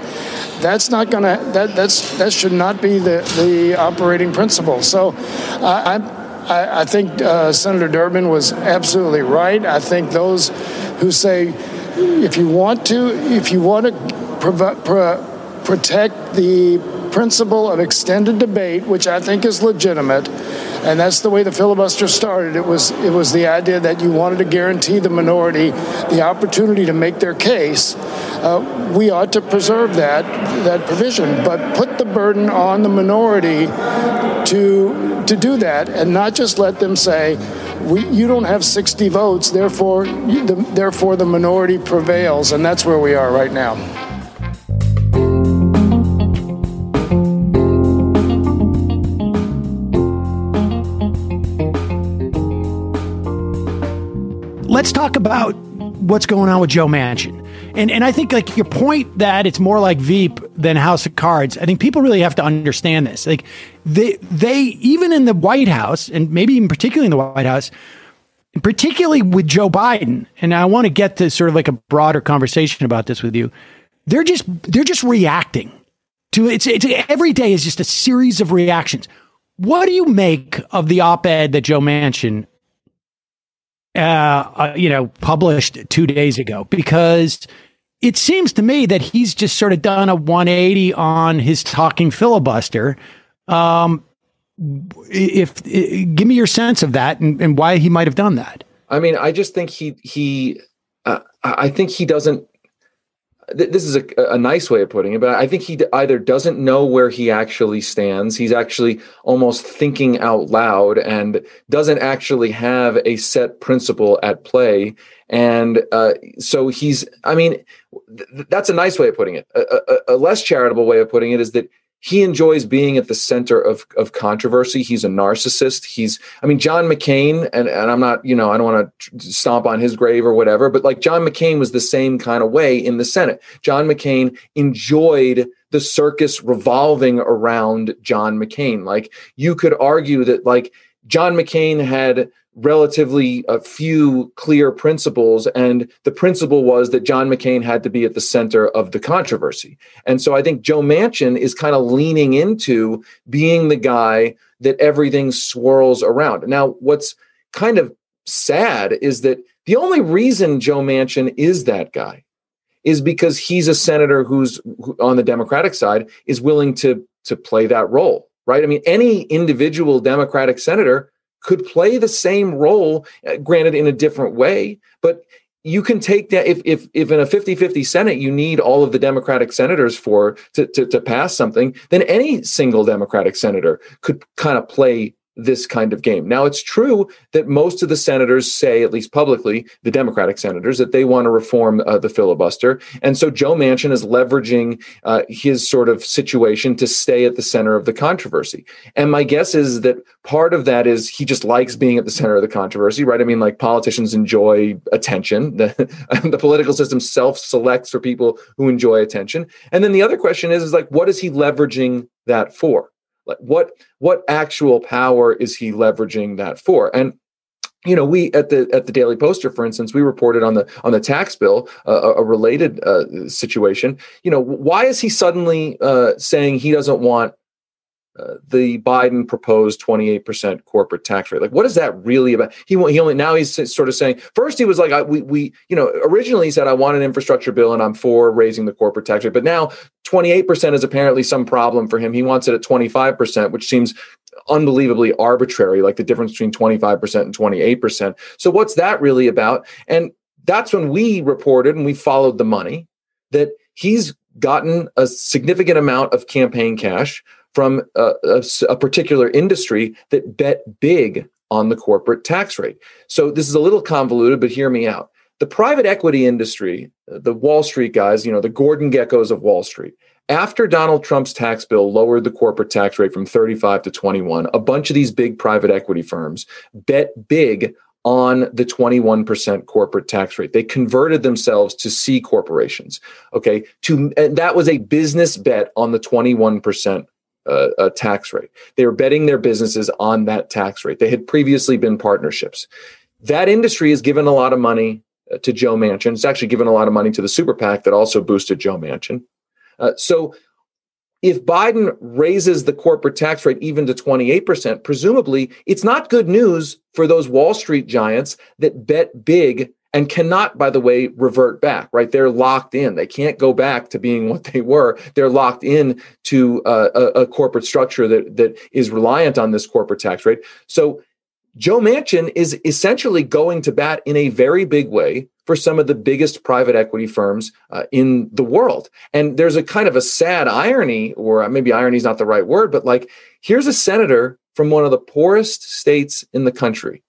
S19: that's not going to that that's that should not be the the operating principle. So, uh, I, I think uh, Senator Durbin was absolutely right. I think those who say if you want to if you want to prov- pro- protect the principle of extended debate, which I think is legitimate, and that's the way the filibuster started. It was it was the idea that you wanted to guarantee the minority the opportunity to make their case. Uh, we ought to preserve that that provision, but put the burden on the minority to to do that, and not just let them say. We, you don't have 60 votes, therefore, the, therefore the minority prevails, and that's where we are right now.
S12: Let's talk about what's going on with Joe Manchin. And and I think like your point that it's more like Veep than House of Cards. I think people really have to understand this. Like they they even in the White House and maybe even particularly in the White House, particularly with Joe Biden, and I want to get to sort of like a broader conversation about this with you. They're just they're just reacting to it's it's every day is just a series of reactions. What do you make of the op-ed that Joe Manchin uh, uh, you know, published two days ago because it seems to me that he's just sort of done a 180 on his talking filibuster. Um, if, if give me your sense of that and, and why he might have done that.
S20: I mean, I just think he he uh, I think he doesn't this is a, a, nice way of putting it, but I think he either doesn't know where he actually stands. He's actually almost thinking out loud and doesn't actually have a set principle at play. And uh, so he's, I mean, th- that's a nice way of putting it. A, a, a less charitable way of putting it is that he enjoys being at the center of, of controversy. He's a narcissist. He's, I mean, John McCain, and, and I'm not, you know, I don't want to stomp on his grave or whatever, but like John McCain was the same kind of way in the Senate. John McCain enjoyed the circus revolving around John McCain. Like you could argue that like John McCain had relatively a few clear principles and the principle was that John McCain had to be at the center of the controversy. And so I think Joe Manchin is kind of leaning into being the guy that everything swirls around. Now what's kind of sad is that the only reason Joe Manchin is that guy is because he's a senator who's on the Democratic side is willing to to play that role, right? I mean any individual Democratic senator could play the same role, uh, granted in a different way, but you can take that if if if in a 50-50 senate you need all of the democratic senators for to, to, to pass something then any single democratic senator could kind of play this kind of game. Now, it's true that most of the senators say, at least publicly, the Democratic senators, that they want to reform uh, the filibuster. And so Joe Manchin is leveraging uh, his sort of situation to stay at the center of the controversy. And my guess is that part of that is he just likes being at the center of the controversy, right? I mean, like politicians enjoy attention. The, the political system self selects for people who enjoy attention. And then the other question is, is like, what is he leveraging that for? What what actual power is he leveraging that for? And you know, we at the at the Daily Poster, for instance, we reported on the on the tax bill uh, a related uh, situation. You know, why is he suddenly uh, saying he doesn't want uh, the Biden proposed 28% corporate tax rate. Like, what is that really about? He he only now he's sort of saying first he was like, I, we we you know originally he said I want an infrastructure bill and I'm for raising the corporate tax rate, but now 28% is apparently some problem for him. He wants it at 25%, which seems unbelievably arbitrary, like the difference between 25% and 28%. So what's that really about? And that's when we reported and we followed the money that he's gotten a significant amount of campaign cash from a, a, a, particular industry that bet big on the corporate tax rate. So this is a little convoluted, but hear me out. The private equity industry, the Wall Street guys, you know, the Gordon Gekkos of Wall Street, after Donald Trump's tax bill lowered the corporate tax rate from 35 to 21, a bunch of these big private equity firms bet big on the 21% corporate tax rate. They converted themselves to C corporations. Okay. To that was a business bet on the 21% uh, a tax rate. They were betting their businesses on that tax rate. They had previously been partnerships. That industry has given a lot of money uh, to Joe Manchin. It's actually given a lot of money to the super PAC that also boosted Joe Manchin. Uh, so if Biden raises the corporate tax rate even to 28%, presumably it's not good news for those Wall Street giants that bet big and cannot, by the way, revert back, right? They're locked in. They can't go back to being what they were. They're locked in to uh, a, a corporate structure that, that is reliant on this corporate tax rate. So Joe Manchin is essentially going to bat in a very big way for some of the biggest private equity firms uh, in the world. And there's a kind of a sad irony, or maybe irony is not the right word, but like here's a senator from one of the poorest states in the country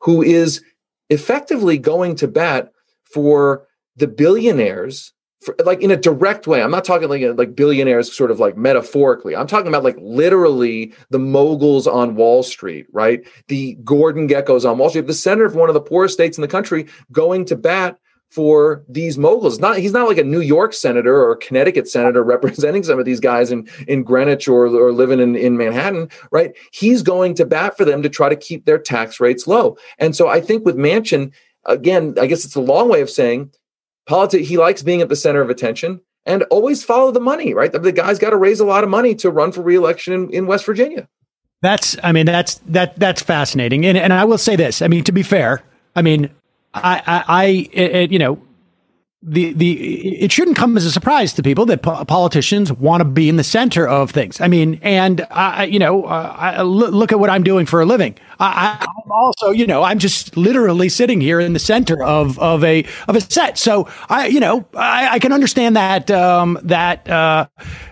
S20: who is effectively going to bat for the billionaires for, like in a direct way. I'm not talking like like billionaires sort of like metaphorically. I'm talking about like literally the moguls on Wall Street, right? The Gordon Gekkos on Wall Street, the senator of one of the poorest states in the country going to bat for these moguls. Not he's not like a New York senator or Connecticut senator representing some of these guys in, in Greenwich or, or living in, in Manhattan, right? He's going to bat for them to try to keep their tax rates low. And so I think with Manchin, again, I guess it's a long way of saying politics, he likes being at the center of attention and always follow the money, right? The, the guy's got to raise a lot of money to run for reelection in, in West Virginia.
S12: That's, I mean, that's that that's fascinating, and and I will say this. I mean, to be fair, I mean, I, I, I it, you know, the the it shouldn't come as a surprise to people that po- politicians want to be in the center of things. I mean, and I, you know, uh, look at what I'm doing for a living. I, am also, you know, I'm just literally sitting here in the center of of a of a set. So I, you know, I, I can understand that um, that uh,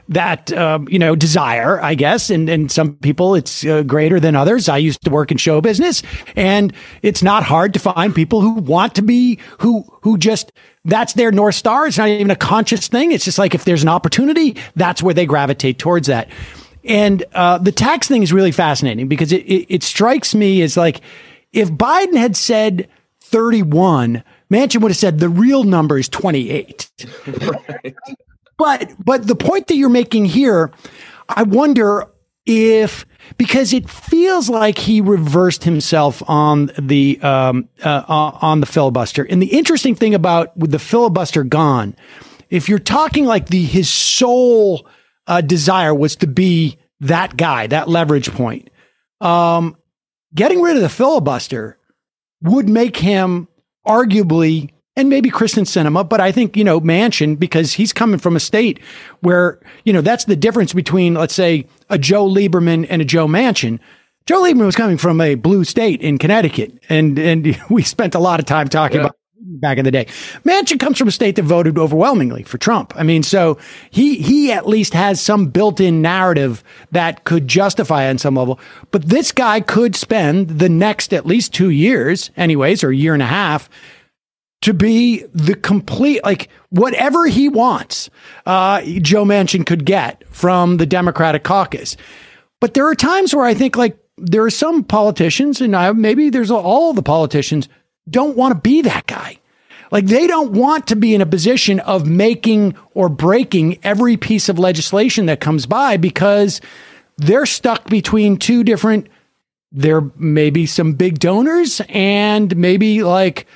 S12: that um, you know desire, I guess, and and some people it's uh, greater than others. I used to work in show business, and it's not hard to find people who want to be who who just that's their north star. It's not even a conscious thing. It's just like if there's an opportunity, that's where they gravitate towards that. And uh, the tax thing is really fascinating because it, it, it strikes me as like if Biden had said 31, Manchin would have said the real number is 28. right. But but the point that you're making here, I wonder if because it feels like he reversed himself on the um, uh, on the filibuster. And the interesting thing about with the filibuster gone, if you're talking like the his sole uh, desire was to be that guy, that leverage point, um, getting rid of the filibuster would make him arguably and maybe Kyrsten Sinema, but I think, you know, Manchin, because he's coming from a state where, you know, that's the difference between, let's say, a Joe Lieberman and a Joe Manchin. Joe Lieberman was coming from a blue state in Connecticut, and and we spent a lot of time talking yeah. about back in the day. Manchin comes from a state that voted overwhelmingly for Trump. I mean, so he he at least has some built-in narrative that could justify on some level. But this guy could spend the next at least two years, anyways, or a year and a half, to be the complete, like whatever he wants, uh, Joe Manchin could get from the Democratic caucus. But there are times where I think like there are some politicians, and I, maybe there's all the politicians don't want to be that guy. Like they don't want to be in a position of making or breaking every piece of legislation that comes by because they're stuck between two different there may be some big donors and maybe like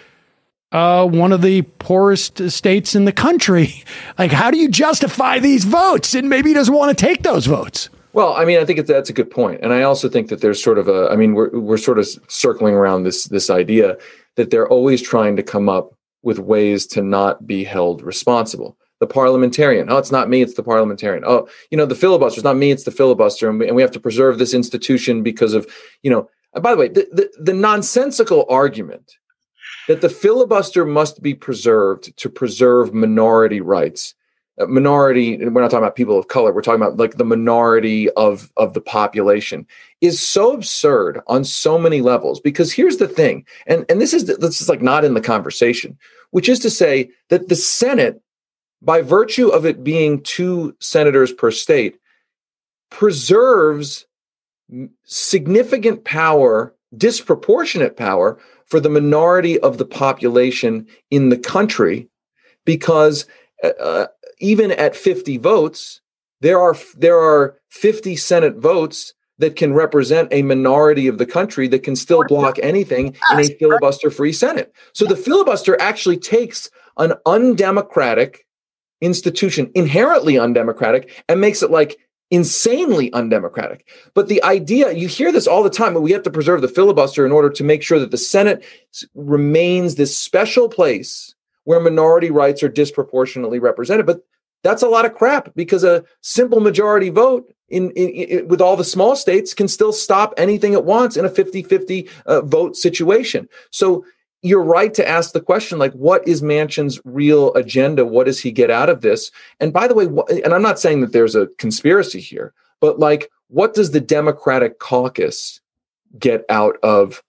S12: uh, one of the poorest states in the country. Like, how do you justify these votes? And maybe he doesn't want to take those votes.
S20: Well, I mean, I think that's a good point, and I also think that there's sort of a. I mean, we're we're sort of circling around this this idea that they're always trying to come up with ways to not be held responsible. The parliamentarian. Oh, it's not me, it's the parliamentarian. Oh, you know, the filibuster. It's not me, it's the filibuster. And we, and we have to preserve this institution because of, you know, by the way, the, the, the nonsensical argument that the filibuster must be preserved to preserve minority rights. Uh, minority we're not talking about people of color we're talking about like the minority of of the population is so absurd on so many levels. Because here's the thing and and this is this is like not in the conversation which is to say that the senate by virtue of it being two senators per state preserves significant power disproportionate power for the minority of the population in the country because uh, uh even at 50 votes, there are there are 50 Senate votes that can represent a minority of the country that can still block anything in a filibuster free Senate. So the filibuster actually takes an undemocratic institution, inherently undemocratic, and makes it like insanely undemocratic. But the idea, you hear this all the time, but we have to preserve the filibuster in order to make sure that the Senate remains this special place where minority rights are disproportionately represented. But that's a lot of crap because a simple majority vote in, in, in, with all the small states can still stop anything it wants in a 50-50 uh, vote situation. So you're right to ask the question like what is Manchin's real agenda? What does he get out of this? And by the way, and I'm not saying that there's a conspiracy here, but like what does the Democratic caucus get out of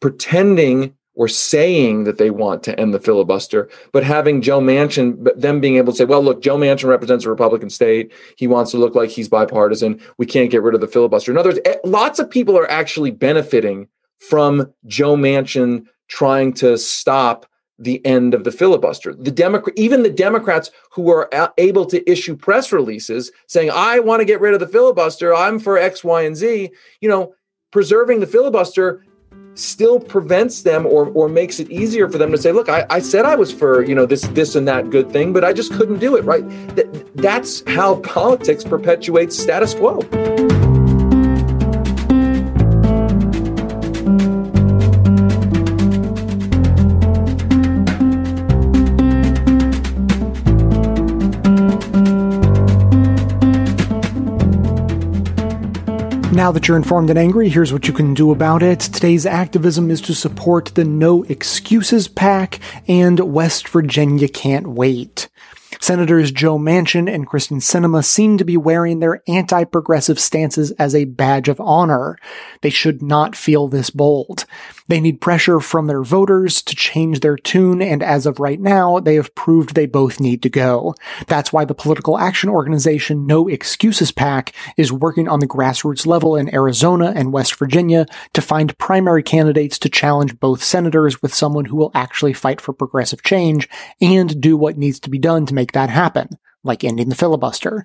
S20: pretending or saying that they want to end the filibuster, but having Joe Manchin, but them being able to say, well, look, Joe Manchin represents a Republican state. He wants to look like he's bipartisan. We can't get rid of the filibuster. In other words, eh, lots of people are actually benefiting from Joe Manchin trying to stop the end of the filibuster. The Democrat, even the Democrats who are able to issue press releases saying, I want to get rid of the filibuster. I'm for X, Y, and Z. You know, preserving the filibuster still prevents them or or makes it easier for them to say, look, I, I said I was for, you know, this, this and that good thing, but I just couldn't do it, right? That, that's how politics perpetuates status quo.
S1: Now that you're informed and angry, here's what you can do about it. Today's activism is to support the No Excuses PAC and West Virginia Can't Wait. Senators Joe Manchin and Kyrsten Sinema seem to be wearing their anti-progressive stances as a badge of honor. They should not feel this bold. They need pressure from their voters to change their tune, and as of right now, they have proved they both need to go. That's why the political action organization No Excuses PAC is working on the grassroots level in Arizona and West Virginia to find primary candidates to challenge both senators with someone who will actually fight for progressive change and do what needs to be done to make that happen like ending the filibuster.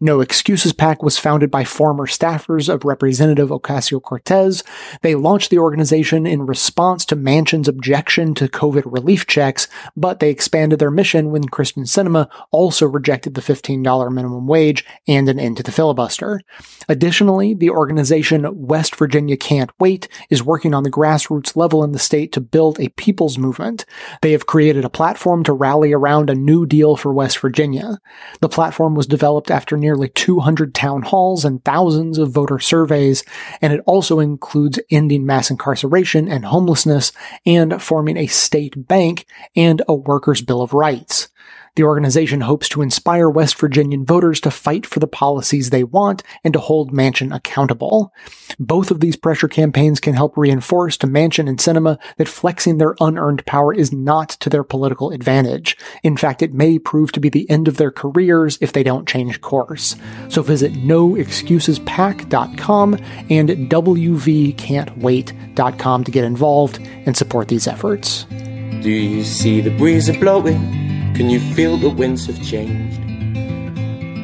S1: No Excuses PAC was founded by former staffers of Representative Ocasio Cortez. They launched the organization in response to Manchin's objection to COVID relief checks, but they expanded their mission when Kyrsten Sinema also rejected the $15 minimum wage and an end to the filibuster. Additionally, the organization West Virginia Can't Wait is working on the grassroots level in the state to build a people's movement. They have created a platform to rally around a new deal for West Virginia. The platform was developed after nearly 200 town halls and thousands of voter surveys, and it also includes ending mass incarceration and homelessness and forming a state bank and a workers' bill of rights. The organization hopes to inspire West Virginian voters to fight for the policies they want and to hold Manchin accountable. Both of these pressure campaigns can help reinforce to Manchin and Sinema that flexing their unearned power is not to their political advantage. In fact, it may prove to be the end of their careers if they don't change course. So visit noexcusespac.com and wvcan'twait.com to get involved and support these efforts.
S21: Do you see the breeze blowing? Can you feel the winds have changed?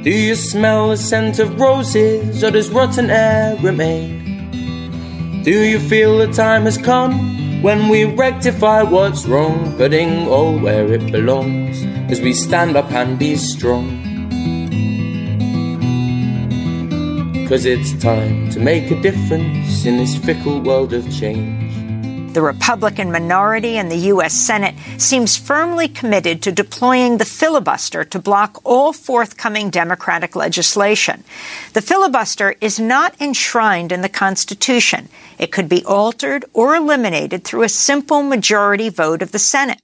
S21: Do you smell the scent of roses or does rotten air remain? Do you feel the time has come when we rectify what's wrong, putting all where it belongs as we stand up and be strong? Cause it's time to make a difference in this fickle world of change.
S10: The Republican minority in the U.S. Senate seems firmly committed to deploying the filibuster to block all forthcoming Democratic legislation. The filibuster is not enshrined in the Constitution. It could be altered or eliminated through a simple majority vote of the Senate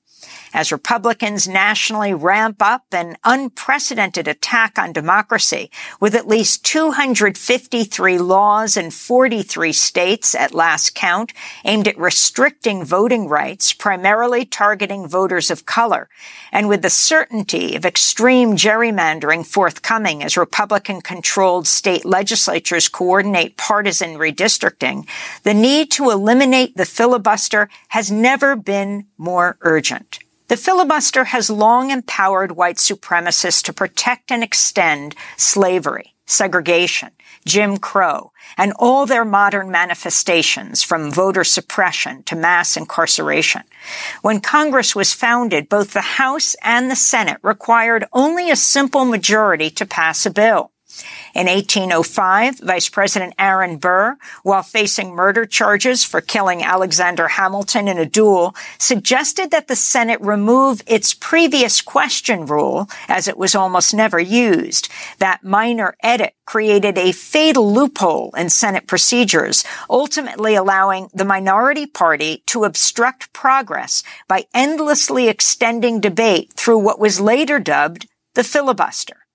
S10: as Republicans nationally ramp up an unprecedented attack on democracy with at least 253 laws in 43 states at last count aimed at restricting voting rights, primarily targeting voters of color, and with the certainty of extreme gerrymandering forthcoming as Republican controlled state legislatures coordinate partisan redistricting, the need to eliminate the filibuster has never been more urgent. The filibuster has long empowered white supremacists to protect and extend slavery, segregation, Jim Crow, and all their modern manifestations from voter suppression to mass incarceration. When Congress was founded, both the House and the Senate required only a simple majority to pass a bill. In 1805, Vice President Aaron Burr, while facing murder charges for killing Alexander Hamilton in a duel, suggested that the Senate remove its previous question rule, as it was almost never used. That minor edit created a fatal loophole in Senate procedures, ultimately allowing the minority party to obstruct progress by endlessly extending debate through what was later dubbed the filibuster.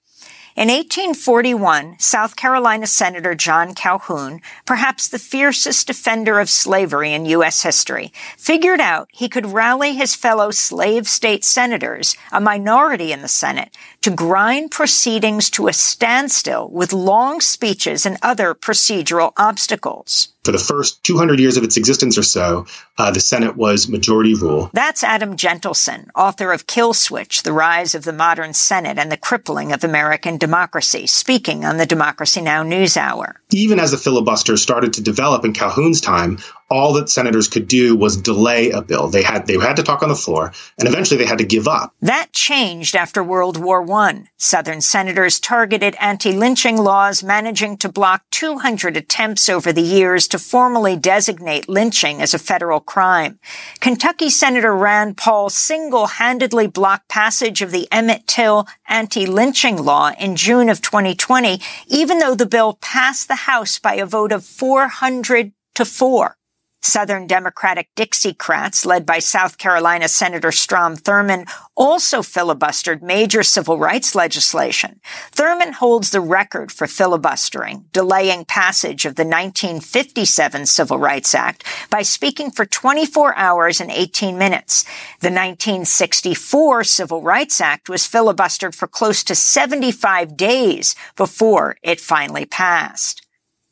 S10: In 1841, South Carolina Senator John Calhoun, perhaps the fiercest defender of slavery in U.S. history, figured out he could rally his fellow slave state senators, a minority in the Senate, to grind proceedings to a standstill with long speeches and other procedural obstacles.
S9: For the first 200 years of its existence or so, uh, the Senate was majority rule.
S10: That's Adam Jentleson, author of Kill Switch, The Rise of the Modern Senate and the Crippling of American Democracy, speaking on the Democracy Now! News Hour.
S9: Even as the filibuster started to develop in Calhoun's time, all that senators could do was delay a bill. They had they had to talk on the floor, and eventually they had to give up.
S10: That changed after World War I. Southern senators targeted anti-lynching laws, managing to block 200 attempts over the years to formally designate lynching as a federal crime. Kentucky Senator Rand Paul single-handedly blocked passage of the Emmett Till anti-lynching law in June of 2020, even though the bill passed the House by a vote of 400 to 4. Southern Democratic Dixiecrats, led by South Carolina Senator Strom Thurmond, also filibustered major civil rights legislation. Thurmond holds the record for filibustering, delaying passage of the 1957 Civil Rights Act by speaking for 24 hours and 18 minutes. The 1964 Civil Rights Act was filibustered for close to 75 days before it finally passed.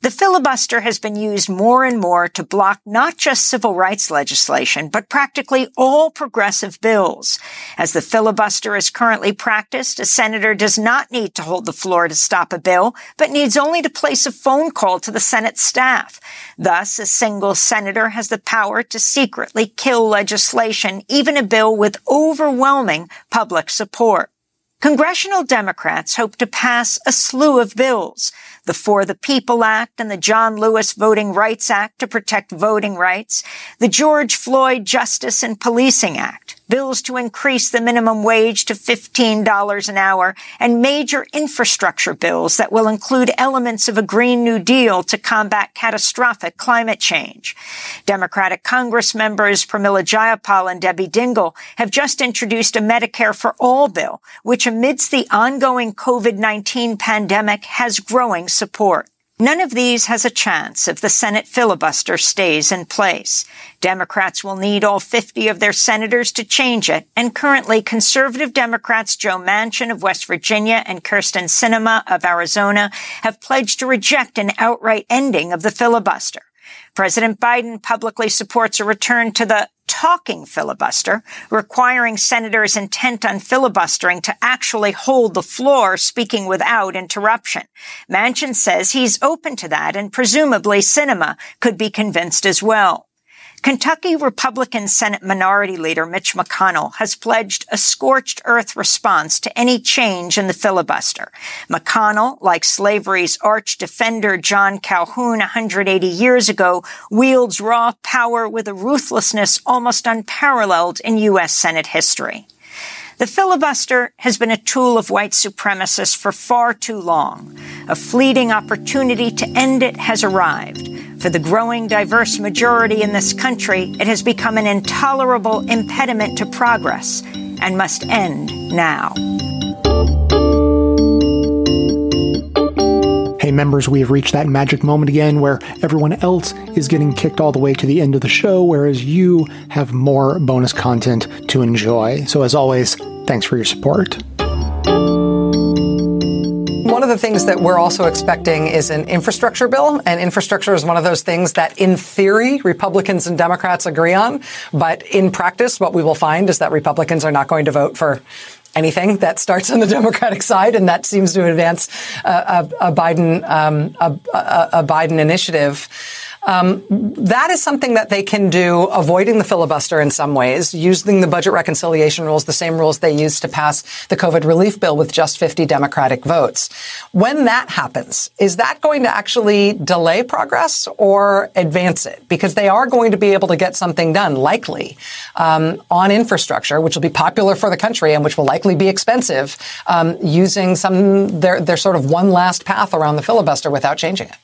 S10: The filibuster has been used more and more to block not just civil rights legislation, but practically all progressive bills. As the filibuster is currently practiced, a senator does not need to hold the floor to stop a bill, but needs only to place a phone call to the Senate staff. Thus, a single senator has the power to secretly kill legislation, even a bill with overwhelming public support. Congressional Democrats hope to pass a slew of bills. The For the People Act and the John Lewis Voting Rights Act to protect voting rights, the George Floyd Justice and Policing Act, bills to increase the minimum wage to $15 an hour, and major infrastructure bills that will include elements of a Green New Deal to combat catastrophic climate change. Democratic Congress members Pramila Jayapal and Debbie Dingell have just introduced a Medicare for All bill, which amidst the ongoing COVID-19 pandemic has growing support. None of these has a chance if the Senate filibuster stays in place. Democrats will need all 50 of their senators to change it, and currently conservative Democrats Joe Manchin of West Virginia and Kyrsten Sinema of Arizona have pledged to reject an outright ending of the filibuster. President Biden publicly supports a return to the talking filibuster, requiring senators intent on filibustering to actually hold the floor, speaking without interruption. Manchin says he's open to that, and presumably Sinema could be convinced as well. Kentucky Republican Senate Minority Leader Mitch McConnell has pledged a scorched earth response to any change in the filibuster. McConnell, like slavery's arch defender John Calhoun 180 years ago, wields raw power with a ruthlessness almost unparalleled in U.S. Senate history. The filibuster has been a tool of white supremacists for far too long. A fleeting opportunity to end it has arrived. For the growing diverse majority in this country, it has become an intolerable impediment to progress and must end now.
S1: Hey, members, we have reached that magic moment again where everyone else is getting kicked all the way to the end of the show, whereas you have more bonus content to enjoy. So, as always, thanks for your support.
S22: One of the things that we're also expecting is an infrastructure bill. And infrastructure is one of those things that, in theory, Republicans and Democrats agree on. But in practice, what we will find is that Republicans are not going to vote for anything that starts on the Democratic side, and that seems to advance a, a, Biden um, a, a, Biden initiative. Um, that is something that they can do, avoiding the filibuster in some ways, using the budget reconciliation rules, the same rules they used to pass the COVID relief bill with just 50 Democratic votes. When that happens, is that going to actually delay progress or advance it? Because they are going to be able to get something done, likely, um, on infrastructure, which will be popular for the country and which will likely be expensive, um, using some their their sort of one last path around the filibuster without changing it.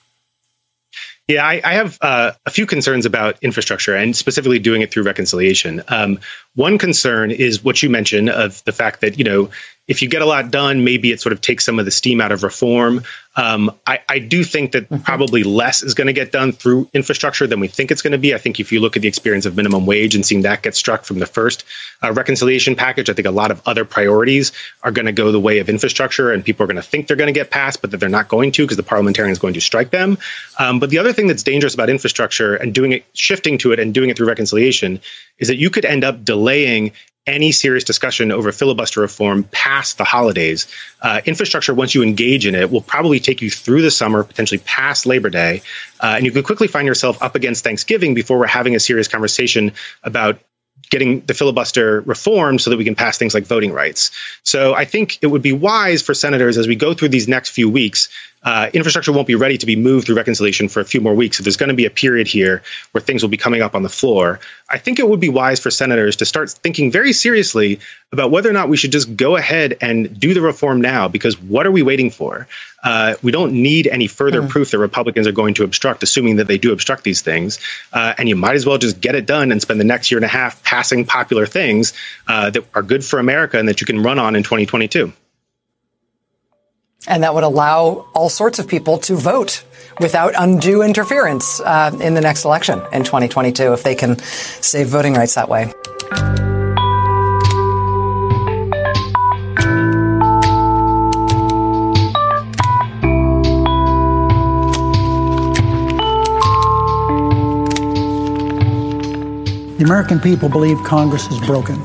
S9: Yeah, I, I have uh, a few concerns about infrastructure and specifically doing it through reconciliation. Um, one concern is what you mentioned of the fact that, you know, if you get a lot done, maybe it sort of takes some of the steam out of reform. Um, I, I, do think that mm-hmm. probably less is going to get done through infrastructure than we think it's going to be. I think if you look at the experience of minimum wage and seeing that get struck from the first uh, reconciliation package, I think a lot of other priorities are going to go the way of infrastructure, and people are going to think they're going to get passed, but that they're not going to because the parliamentarian is going to strike them. Um, but the other thing that's dangerous about infrastructure and doing it, shifting to it, and doing it through reconciliation is that you could end up delaying any serious discussion over filibuster reform past the holidays. Uh, infrastructure, once you engage in it, will probably take you through the summer, potentially past Labor Day, uh, and you could quickly find yourself up against Thanksgiving before we're having a serious conversation about getting the filibuster reformed so that we can pass things like voting rights. So I think it would be wise for senators as we go through these next few weeks uh, infrastructure won't be ready to be moved through reconciliation for a few more weeks. So there's going to be a period here where things will be coming up on the floor. I think it would be wise for senators to start thinking very seriously about whether or not we should just go ahead and do the reform now, because what are we waiting for? Uh, we don't need any further mm. proof that Republicans are going to obstruct, assuming that they do obstruct these things. Uh, and you might as well just get it done and spend the next year and a half passing popular things uh, that are good for America and that you can run on in 2022.
S22: And that would allow all sorts of people to vote without undue interference uh, in the next election in 2022 if they can save voting rights that way.
S23: The American people believe Congress is broken.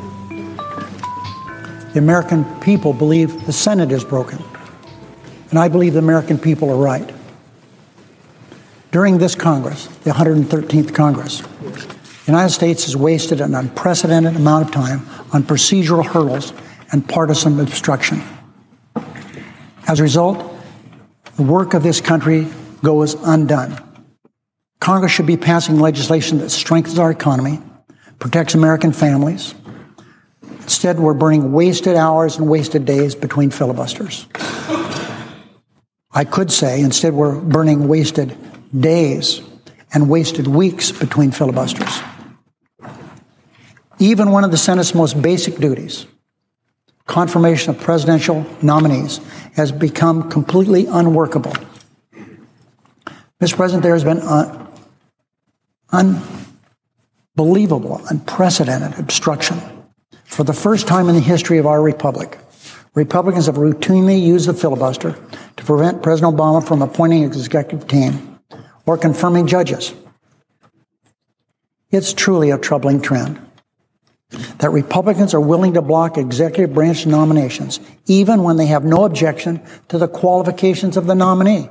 S23: The American people believe the Senate is broken. And I believe the American people are right. During this Congress, the 113th Congress, the United States has wasted an unprecedented amount of time on procedural hurdles and partisan obstruction. As a result, the work of this country goes undone. Congress should be passing legislation that strengthens our economy, protects American families. Instead, we're burning wasted hours and wasted days between filibusters. I could say instead we're burning wasted days and wasted weeks between filibusters. Even one of the Senate's most basic duties, confirmation of presidential nominees, has become completely unworkable. Mr. President, there has been uh, unbelievable, unprecedented obstruction for the first time in the history of our republic. Republicans have routinely used the filibuster to prevent President Obama from appointing an executive team or confirming judges It's truly a troubling trend that Republicans are willing to block executive branch nominations, even when they have no objection to the qualifications of the nominee.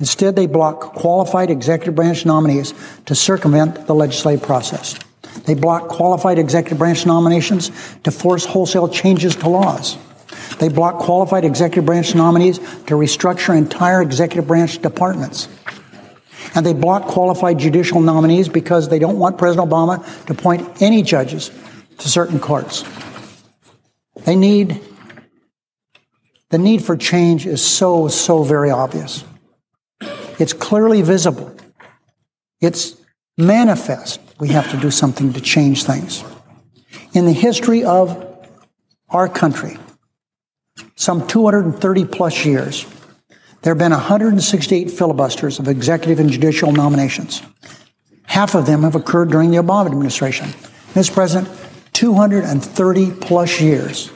S23: Instead, they block qualified executive branch nominees to circumvent the legislative process. They block qualified executive branch nominations to force wholesale changes to laws. They block qualified executive branch nominees to restructure entire executive branch departments. And they block qualified judicial nominees because they don't want President Obama to appoint any judges to certain courts. They need, the need for change is so, so very obvious. It's clearly visible. It's manifest. We have to do something to change things. In the history of our country, some 230 plus years, there have been 168 filibusters of executive and judicial nominations. Half of them have occurred during the Obama administration. Mr. President, 230 plus years,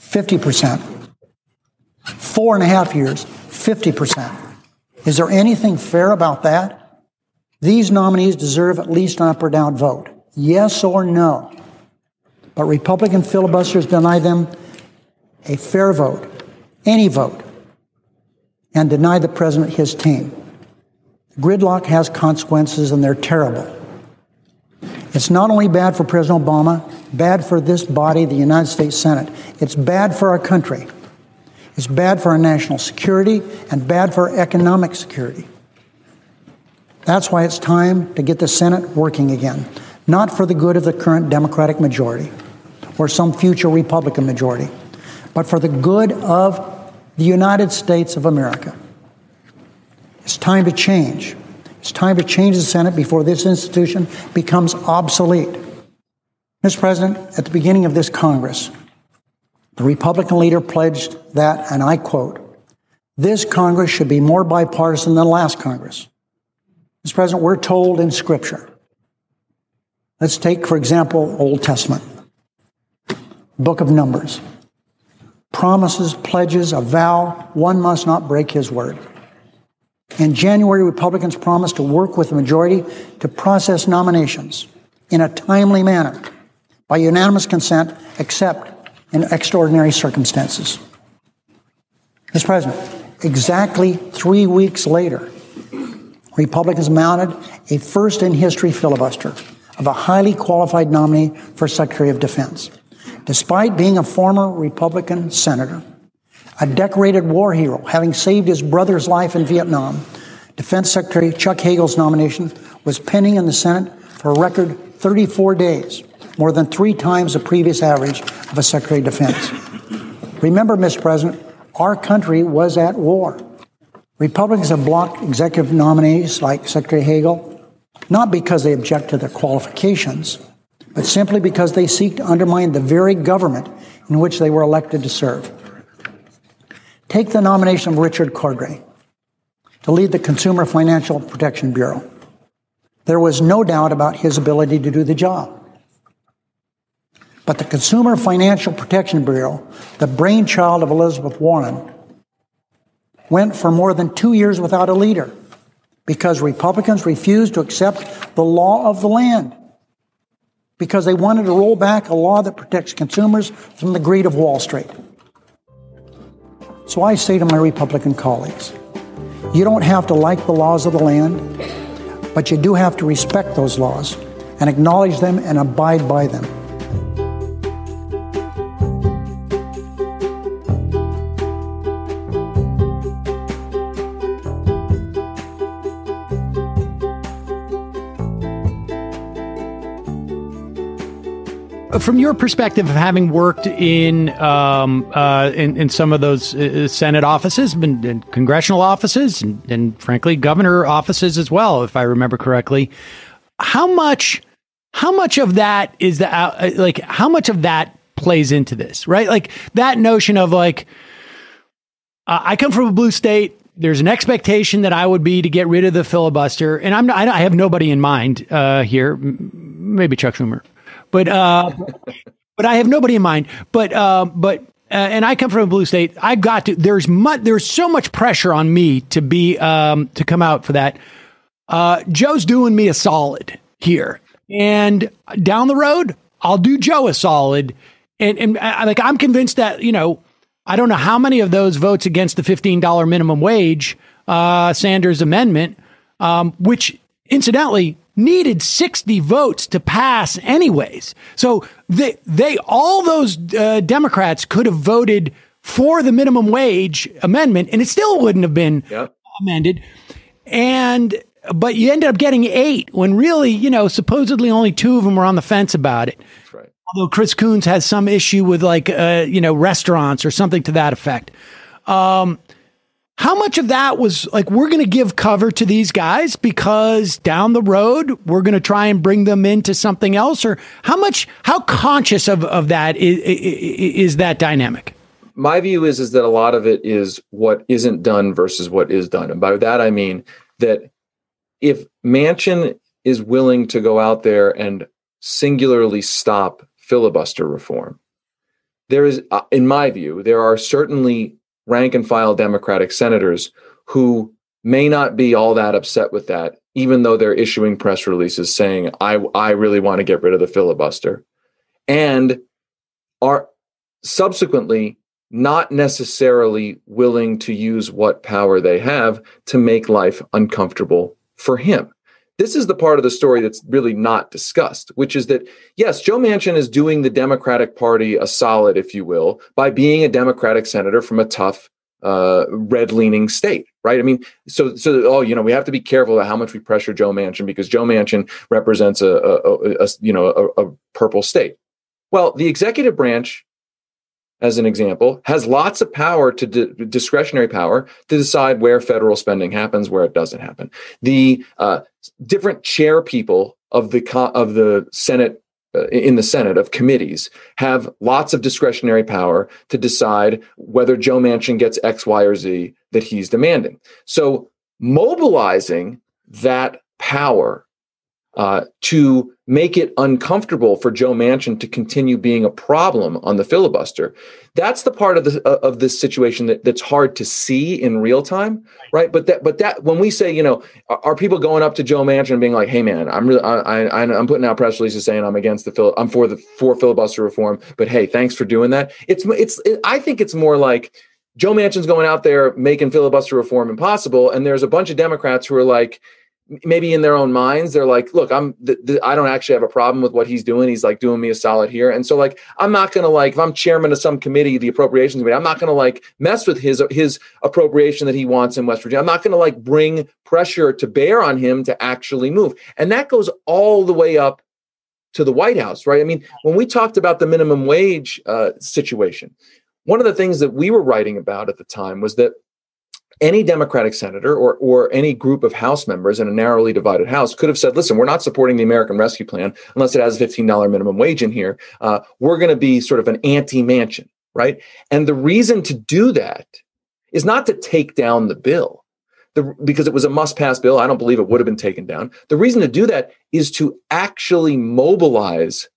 S23: 50%. Four and a half years, 50%. Is there anything fair about that? These nominees deserve at least an up or down vote. Yes or no? But Republican filibusters deny them a fair vote, any vote, and deny the president his team. Gridlock has consequences and they're terrible. It's not only bad for President Obama, bad for this body, the United States Senate. It's bad for our country. It's bad for our national security and bad for economic security. That's why it's time to get the Senate working again, not for the good of the current Democratic majority or some future Republican majority, but for the good of the United States of America. It's time to change. It's time to change the Senate before this institution becomes obsolete. Mr. President, at the beginning of this Congress, the Republican leader pledged that, and I quote, this Congress should be more bipartisan than the last Congress. Mr. President, we're told in Scripture. Let's take, for example, Old Testament, Book of Numbers. Promises, pledges, a vow, one must not break his word. In January, Republicans promised to work with the majority to process nominations in a timely manner by unanimous consent, except in extraordinary circumstances. Mr. President, exactly three weeks later, Republicans mounted a first in history filibuster of a highly qualified nominee for Secretary of Defense. Despite being a former Republican senator, a decorated war hero, having saved his brother's life in Vietnam, Defense Secretary Chuck Hagel's nomination was pending in the Senate for a record 34 days more than three times the previous average of a Secretary of Defense. Remember, Mr. President, our country was at war. Republicans have blocked executive nominees like Secretary Hagel, not because they object to their qualifications, but simply because they seek to undermine the very government in which they were elected to serve. Take the nomination of Richard Cordray to lead the Consumer Financial Protection Bureau. There was no doubt about his ability to do the job. But the Consumer Financial Protection Bureau, the brainchild of Elizabeth Warren, went for more than two years without a leader because Republicans refused to accept the law of the land because they wanted to roll back a law that protects consumers from the greed of Wall Street. So I say to my Republican colleagues, you don't have to like the laws of the land, but you do have to respect those laws and acknowledge them and abide by them.
S12: From your perspective of having worked in um, uh, in, in, some of those uh, Senate offices, and, and congressional offices, and, and, frankly, governor offices as well, if I remember correctly, how much how much of that is the uh, like how much of that plays into this, right? Like that notion of like uh, I come from a blue state. There's an expectation that I would be to get rid of the filibuster, and I'm not, I have nobody in mind uh, here. Maybe Chuck Schumer but uh, but I have nobody in mind. But uh, but uh, and I come from a blue state. I've got to. There's much. There's so much pressure on me to be um, to come out for that. Uh, Joe's doing me a solid here. And down the road, I'll do Joe a solid. And, and I, like I'm convinced that, you know, I don't know how many of those votes against the $15 minimum wage, uh, Sanders amendment, um, which incidentally needed 60 votes to pass anyways. So they, they, all those uh, Democrats could have voted for the minimum wage amendment and it still wouldn't have been
S20: yep.
S12: amended. And, but you ended up getting eight when really, you know, supposedly only two of them were on the fence about it.
S20: That's right.
S12: Although Chris Coons has some issue with like, uh, you know, restaurants or something to that effect. Um, how much of that was like, we're going to give cover to these guys because down the road, we're going to try and bring them into something else? Or how much, how conscious of, of that is, is that dynamic?
S20: My view is, is that a lot of it is what isn't done versus what is done. And by that, I mean that if Manchin is willing to go out there and singularly stop filibuster reform, there is, uh, in my view, there are certainly rank and file Democratic senators who may not be all that upset with that, even though they're issuing press releases saying, I, I really want to get rid of the filibuster, and are subsequently not necessarily willing to use what power they have to make life uncomfortable for him. This is the part of the story that's really not discussed, which is that, yes, Joe Manchin is doing the Democratic Party a solid, if you will, by being a Democratic senator from a tough, uh, red leaning state, right? I mean, so, so, oh, you know, we have to be careful about how much we pressure Joe Manchin because Joe Manchin represents a, a, a, a you know, a, a purple state. Well, the executive branch as an example, has lots of power to di- discretionary power to decide where federal spending happens, where it doesn't happen. The uh, different chair people of the co- of the Senate uh, in the Senate of committees have lots of discretionary power to decide whether Joe Manchin gets X, Y, or Z that he's demanding. So mobilizing that power uh, to make it uncomfortable for Joe Manchin to continue being a problem on the filibuster. That's the part of the uh, of this situation that, that's hard to see in real time, right? But that but that when we say, you know, are, are people going up to Joe Manchin and being like, "Hey, man, I'm really I, I I'm putting out press releases saying I'm against the fil- I'm for the for filibuster reform, but hey, thanks for doing that." It's it's it, I think it's more like. Joe Manchin's going out there making filibuster reform impossible, and there's a bunch of Democrats who are like, maybe in their own minds they're like look i'm th- th- i don't actually have a problem with what he's doing. He's like doing me a solid here. And so like i'm not gonna like if i'm chairman of some committee the appropriations committee i'm not gonna like mess with his his appropriation that he wants in west virginia. I'm not gonna like bring pressure to bear on him to actually move. And that goes all the way up to the white house right? I mean when we talked about the minimum wage uh, situation one of the things that we were writing about at the time was that any Democratic senator or, or any group of House members in a narrowly divided House could have said, listen, we're not supporting the American Rescue Plan unless it has a $15 minimum wage in here. Uh, we're going to be sort of an anti Manchin, right? And the reason to do that is not to take down the bill. The, because it was a must pass bill. I don't believe it would have been taken down. The reason to do that is to actually mobilize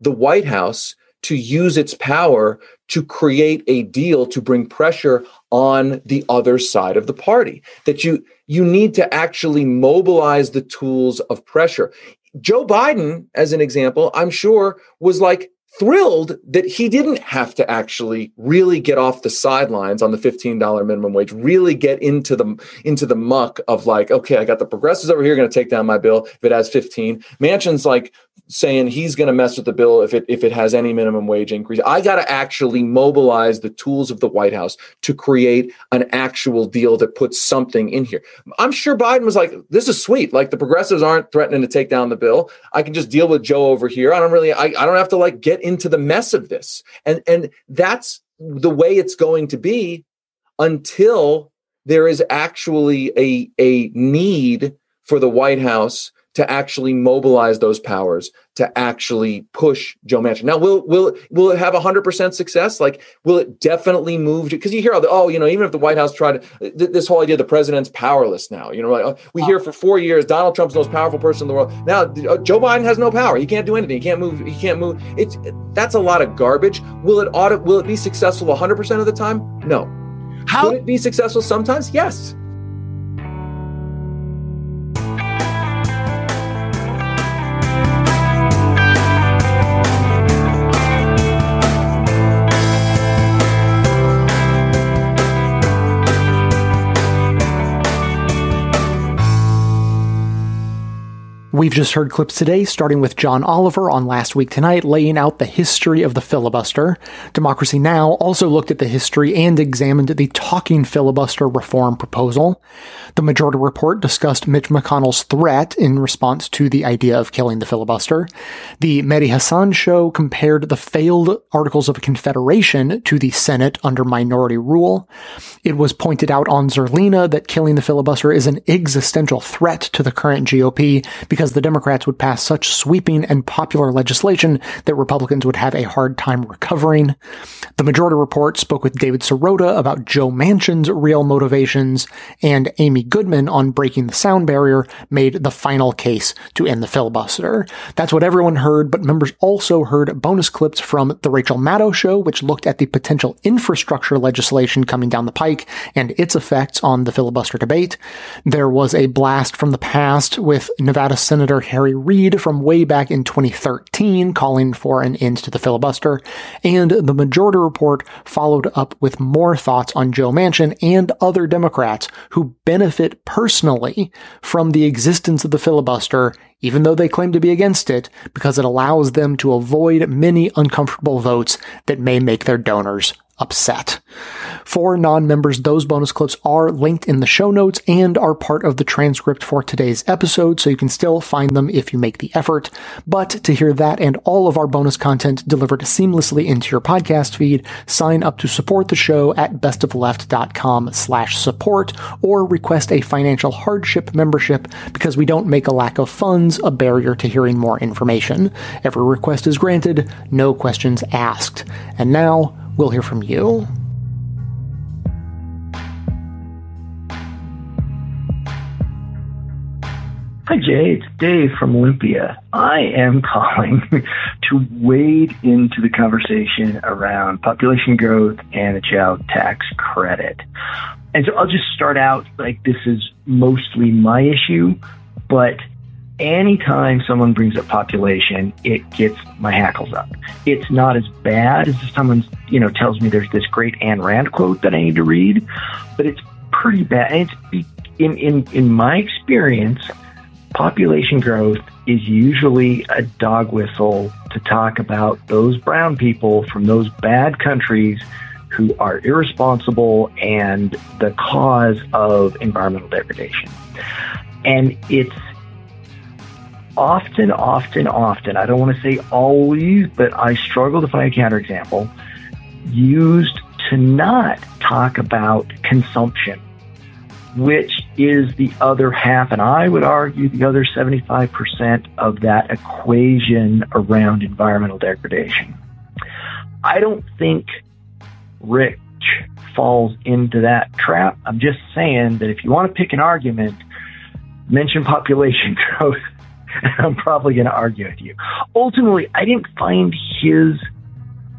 S20: the White House to use its power to create a deal to bring pressure on the other side of the party that you you need to actually mobilize the tools of pressure. Joe biden as an example i'm sure was like thrilled that he didn't have to actually really get off the sidelines on the $15 minimum wage really get into the into the muck of like okay i got the progressives over here going to take down my bill if it has 15 Manchin's like saying he's going to mess with the bill if it if it has any minimum wage increase. I got to actually mobilize the tools of the White House to create an actual deal that puts something in here. I'm sure Biden was like, "This is sweet. Like the progressives aren't threatening to take down the bill. I can just deal with Joe over here. I don't really. I, I don't have to like get into the mess of this." And and that's the way it's going to be until there is actually a a need for the White House to actually mobilize those powers to actually push Joe Manchin. Now, will will will it have hundred percent success? Like, will it definitely move? Because you hear all the oh, you know, even if the White House tried to, th- this whole idea the president's powerless now. You know, like oh, we hear for four years Donald Trump's the most powerful person in the world. Now uh, Joe Biden has no power. He can't do anything. He can't move. He can't move. It's that's a lot of garbage. Will it audit? Will it be successful hundred percent of the time? No. How Could it be successful sometimes? Yes.
S1: We've just heard clips today, starting with John Oliver on Last Week Tonight, laying out the history of the filibuster. Democracy Now! also looked at the history and examined the talking filibuster reform proposal. The Majority Report discussed Mitch McConnell's threat in response to the idea of killing the filibuster. The Mehdi Hasan show compared the failed Articles of Confederation to the Senate under minority rule. It was pointed out on Zerlina that killing the filibuster is an existential threat to the current GOP because the Democrats would pass such sweeping and popular legislation that Republicans would have a hard time recovering. The Majority Report spoke with David Sirota about Joe Manchin's real motivations, and Amy Goodman on breaking the sound barrier made the final case to end the filibuster. That's what everyone heard, but members also heard bonus clips from The Rachel Maddow Show, which looked at the potential infrastructure legislation coming down the pike and its effects on the filibuster debate. There was a blast from the past with Nevada Senator Harry Reid from way back in 2013 calling for an end to the filibuster, and the Majority Report followed up with more thoughts on Joe Manchin and other Democrats who benefit personally from the existence of the filibuster, even though they claim to be against it, because it allows them to avoid many uncomfortable votes that may make their donors upset. For non-members, those bonus clips are linked in the show notes and are part of the transcript for today's episode, so you can still find them if you make the effort. But to hear that and all of our bonus content delivered seamlessly into your podcast feed, sign up to support the show at bestofleft.com slash support or request a financial hardship membership because we don't make a lack of funds a barrier to hearing more information. Every request is granted, no questions asked. And now, we'll hear from you.
S24: Hi, Jay. It's Dave from Olympia. I am calling to wade into the conversation around population growth and the child tax credit. And so I'll just start out like this is mostly my issue, but anytime someone brings up population, it gets my hackles up. It's not as bad as if someone, you know, tells me there's this great Ayn Rand quote that I need to read, but it's pretty bad. And it's in in in my experience, population growth is usually a dog whistle to talk about those brown people from those bad countries who are irresponsible and the cause of environmental degradation. And it's often, often, often, I don't want to say always, but I struggle to find a counterexample, used to not talk about consumption, which is the other half, and I would argue the other 75% of that equation around environmental degradation. I don't think Rich falls into that trap. I'm just saying that if you want to pick an argument, mention population growth I'm probably going to argue with you. Ultimately, I didn't find his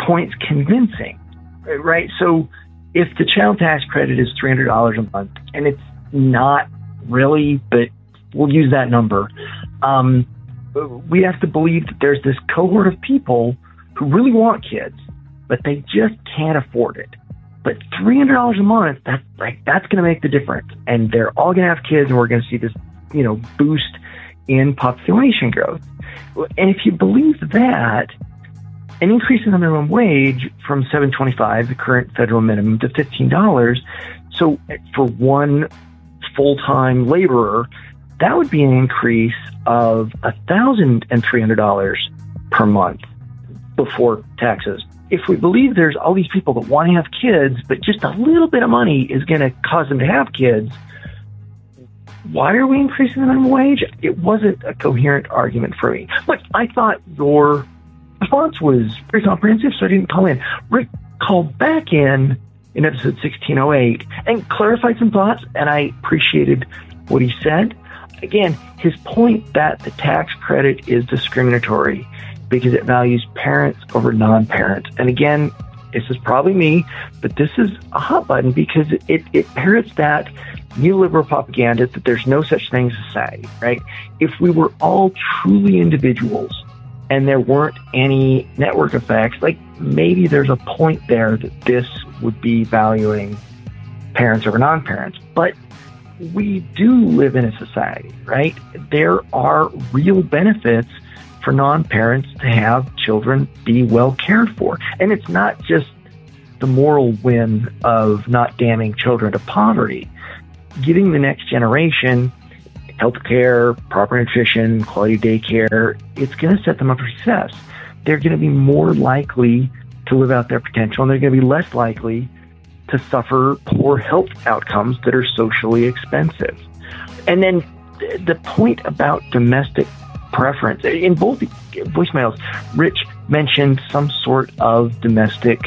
S24: points convincing, right? So if the child tax credit is $300 a month, and it's not really, but we'll use that number, um, we have to believe that there's this cohort of people who really want kids, but they just can't afford it. But three hundred dollars a month, that's like that's going to make the difference, and they're all going to have kids, and we're going to see this, you know, boost in population growth. And if you believe that, an increase in the minimum wage from 7.25, the current federal minimum, to $15. So for one full-time laborer, that would be an increase of $1,300 per month before taxes. If we believe there's all these people that want to have kids, but just a little bit of money is going to cause them to have kids, why are we increasing the minimum wage? It wasn't a coherent argument for me. But I thought your response was very comprehensive, so I didn't call in. Rick called back in in episode 1608 and clarified some thoughts, and I appreciated what he said. Again, his point that the tax credit is discriminatory because it values parents over non parents. And again, this is probably me, but this is a hot button because it, it parrots that neoliberal propaganda that there's no such thing as society, right? If we were all truly individuals and there weren't any network effects, like maybe there's a point there that this would be valuing parents over non parents. But we do live in a society, right? There are real benefits for non parents to have children be well cared for. And it's not just the moral win of not damning children to poverty. Giving the next generation health care, proper nutrition, quality daycare, it's going to set them up for success. They're going to be more likely to live out their potential and they're going to be less likely to suffer poor health outcomes that are socially expensive. And then the point about domestic preference in both voicemails, Rich mentioned some sort of domestic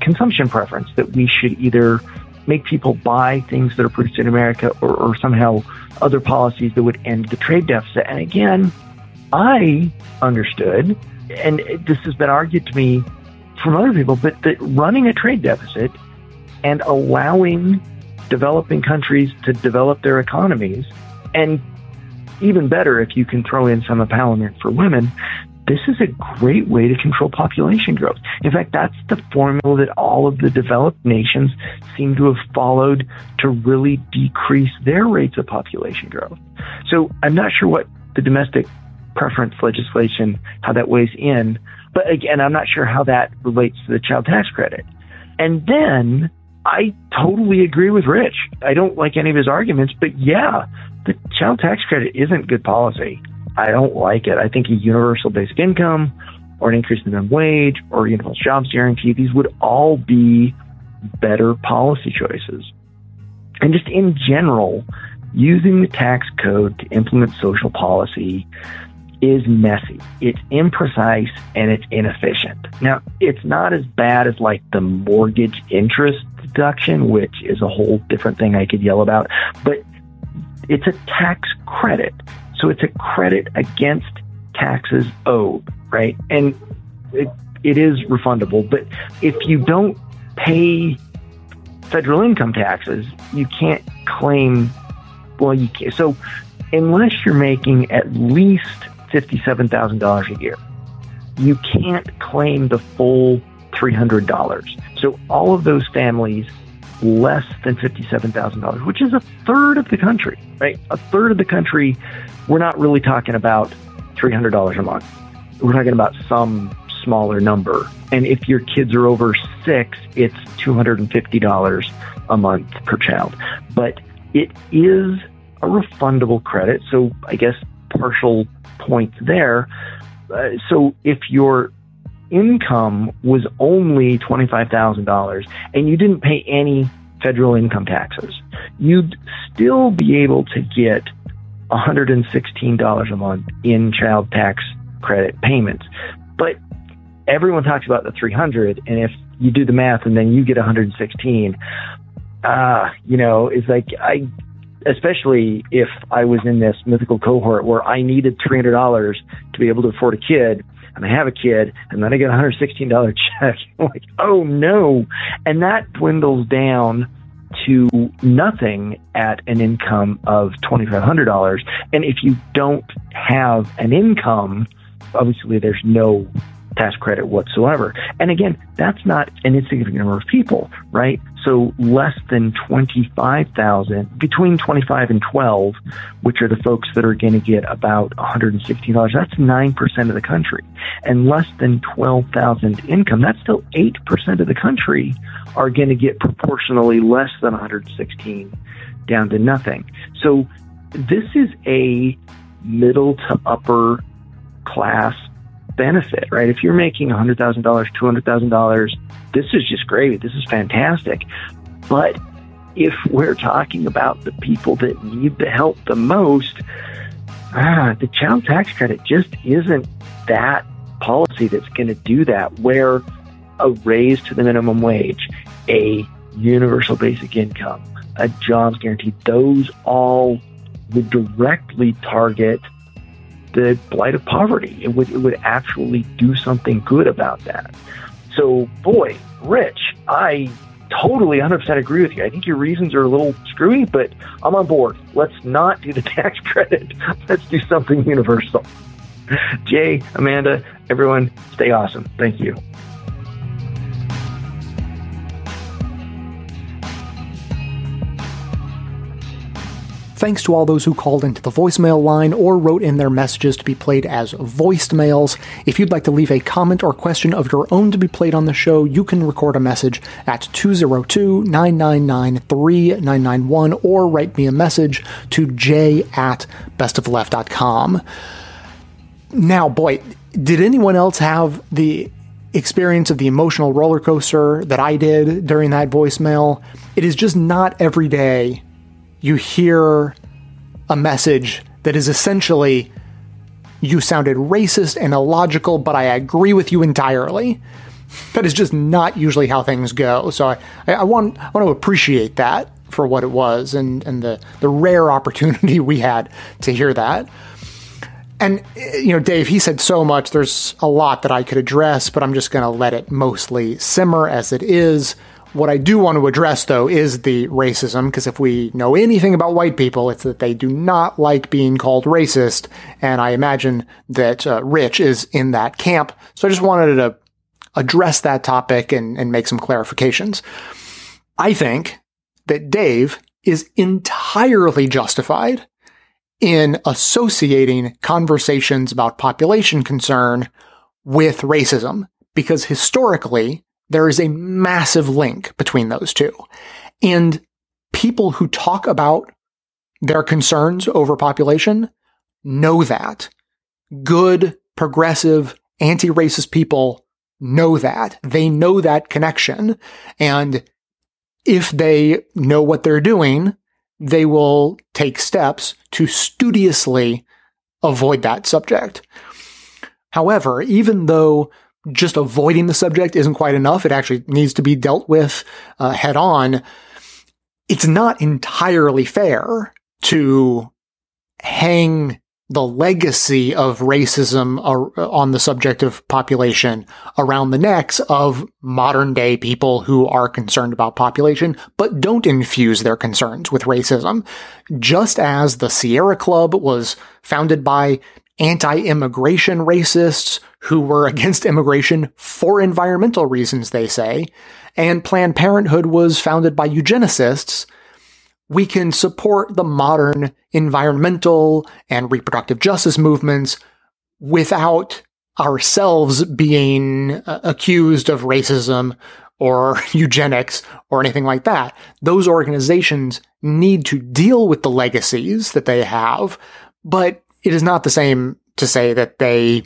S24: consumption preference that we should either make people buy things that are produced in America or, or somehow other policies that would end the trade deficit. And again, I understood, and this has been argued to me from other people, but that running a trade deficit and allowing developing countries to develop their economies, and even better if you can throw in some empowerment for women, this is a great way to control population growth. In fact, that's the formula that all of the developed nations seem to have followed to really decrease their rates of population growth. So I'm not sure what the domestic preference legislation, how that weighs in, but again, I'm not sure how that relates to the child tax credit. And then I totally agree with Rich. I don't like any of his arguments, but yeah, the child tax credit isn't good policy. I don't like it. I think a universal basic income or an increase in minimum wage or universal jobs guarantee, these would all be better policy choices. And just in general, using the tax code to implement social policy is messy. It's imprecise and it's inefficient. Now, it's not as bad as like the mortgage interest deduction, which is a whole different thing I could yell about, but it's a tax credit. So it's a credit against taxes owed, right? And it, it is refundable, but if you don't pay federal income taxes, you can't claim, well, you can't. So unless you're making at least $57,000 a year. You can't claim the full $300. So all of those families less than $57,000, which is a third of the country, right? A third of the country, we're not really talking about $300 a month. We're talking about some smaller number. And if your kids are over six, it's $250 a month per child. But it is a refundable credit. So I guess partial points there. Uh, so if your income was only $25,000 and you didn't pay any federal income taxes, you'd still be able to get $116 a month in child tax credit payments. But everyone talks about the 300 and if you do the math and then you get 116, uh, you know, it's like I especially if I was in this mythical cohort where I needed $300 to be able to afford a kid and I have a kid and then I get a $116 check. I'm like, oh no. And that dwindles down to nothing at an income of $2,500. And if you don't have an income, obviously there's no tax credit whatsoever. And again, that's not an insignificant number of people, right? So less than 25,000, between 25 and 12, which are the folks that are going to get about $116, that's 9% of the country. And less than 12,000 income, that's still 8% of the country are going to get proportionally less than 116 down to nothing. So this is a middle to upper class benefit, right? If you're making $100,000, $200,000, this is just great. This is fantastic. But if we're talking about the people that need the help the most, ah, the child tax credit just isn't that policy that's going to do that, where a raise to the minimum wage, a universal basic income, a jobs guarantee, those all would directly target the blight of poverty. It would it would actually do something good about that. So, boy, Rich, I totally 100% agree with you. I think your reasons are a little screwy, but I'm on board. Let's not do the tax credit. Let's do something universal. Jay, Amanda, everyone, stay awesome. Thank you.
S1: Thanks to all those who called into the voicemail line or wrote in their messages to be played as voiced mails. If you'd like to leave a comment or question of your own to be played on the show, you can record a message at 202 999 3991 or write me a message to j at bestofleft.com. Now, boy, did anyone else have the experience of the emotional roller coaster that I did during that voicemail? It is just not every day you hear a message that is essentially you sounded racist and illogical, but I agree with you entirely. That is just not usually how things go. So I, I want I want to appreciate that for what it was and, and the, the rare opportunity we had to hear that. And, you know, Dave, he said so much. There's a lot that I could address, but I'm just going to let it mostly simmer as it is. What I do want to address, though, is the racism, because if we know anything about white people, it's that they do not like being called racist. And I imagine that uh, Rich is in that camp. So I just wanted to address that topic and, and make some clarifications. I think that Dave is entirely justified in associating conversations about population concern with racism because historically there is a massive link between those two. And people who talk about their concerns over population know that. Good, progressive, anti-racist people know that. They know that connection. And if they know what they're doing, they will take steps to studiously avoid that subject. However, even though just avoiding the subject isn't quite enough, it actually needs to be dealt with uh, head on. It's not entirely fair to hang the legacy of racism on the subject of population around the necks of modern day people who are concerned about population, but don't infuse their concerns with racism. Just as the Sierra Club was founded by anti-immigration racists who were against immigration for environmental reasons, they say, and Planned Parenthood was founded by eugenicists we can support the modern environmental and reproductive justice movements without ourselves being uh, accused of racism or eugenics or anything like that. Those organizations need to deal with the legacies that they have, but it is not the same to say that they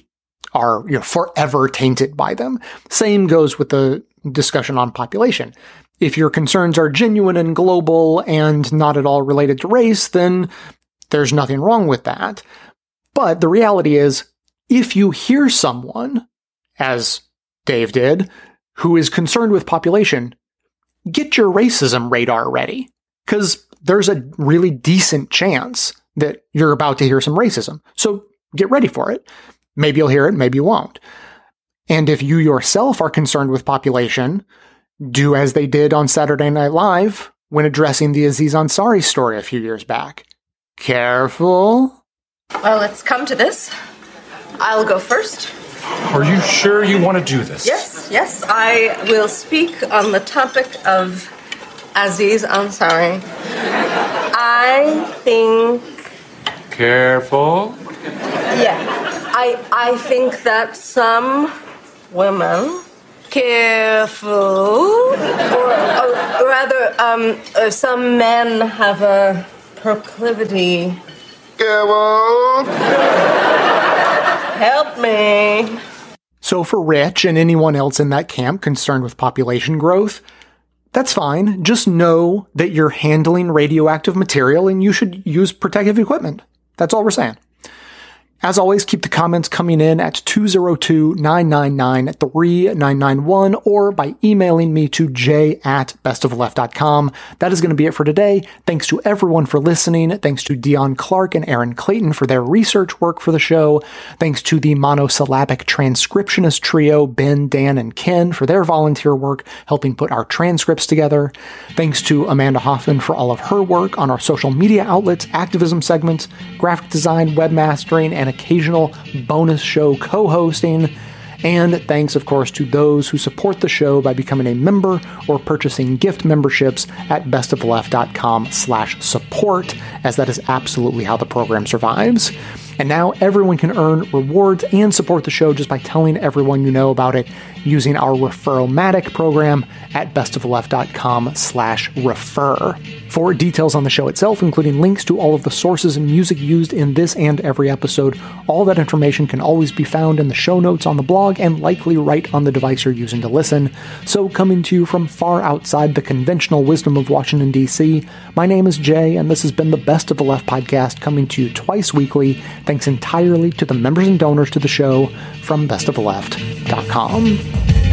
S1: are you know, forever tainted by them. Same goes with the discussion on population if your concerns are genuine and global and not at all related to race, then there's nothing wrong with that. But the reality is, if you hear someone, as Dave did, who is concerned with population, get your racism radar ready. Because there's a really decent chance that you're about to hear some racism. So get ready for it. Maybe you'll hear it, maybe you won't. And if you yourself are concerned with population, do as they did on Saturday Night Live when addressing the Aziz Ansari story a few years back. Careful.
S25: Well, let's come to this. I'll go first.
S26: Are you sure you want to do this?
S25: Yes, yes. I will speak on the topic of Aziz Ansari. I think.
S26: Careful.
S25: Yeah. I, I think that some women careful. Or, or rather, um, uh, some men have a proclivity.
S11: Careful.
S25: Help me.
S1: So, for Rich and anyone else in that camp concerned with population growth, that's fine. Just know that you're handling radioactive material and you should use protective equipment. That's all we're saying. As always, keep the comments coming in at 202-999-3991 or by emailing me to j at bestofleft.com. That is going to be it for today. Thanks to everyone for listening. Thanks to Dion Clark and Aaron Clayton for their research work for the show. Thanks to the monosyllabic transcriptionist trio, Ben, Dan, and Ken for their volunteer work helping put our transcripts together. Thanks to Amanda Hoffman for all of her work on our social media outlets, activism segments, graphic design, webmastering, and occasional bonus show co hosting. And thanks, of course, to those who support the show by becoming a member or purchasing gift memberships at bestoftheleft.com slash support, as that is absolutely how the program survives. And now everyone can earn rewards and support the show just by telling everyone you know about it using our Referromatic program at bestoftheleft.com slash refer. For details on the show itself, including links to all of the sources and music used in this and every episode, all that information can always be found in the show notes on the blog and likely right on the device you're using to listen. So, coming to you from far outside the conventional wisdom of Washington, D.C., my name is Jay, and this has been the Best of the Left podcast coming to you twice weekly, thanks entirely to the members and donors to the show from bestoftheleft.com.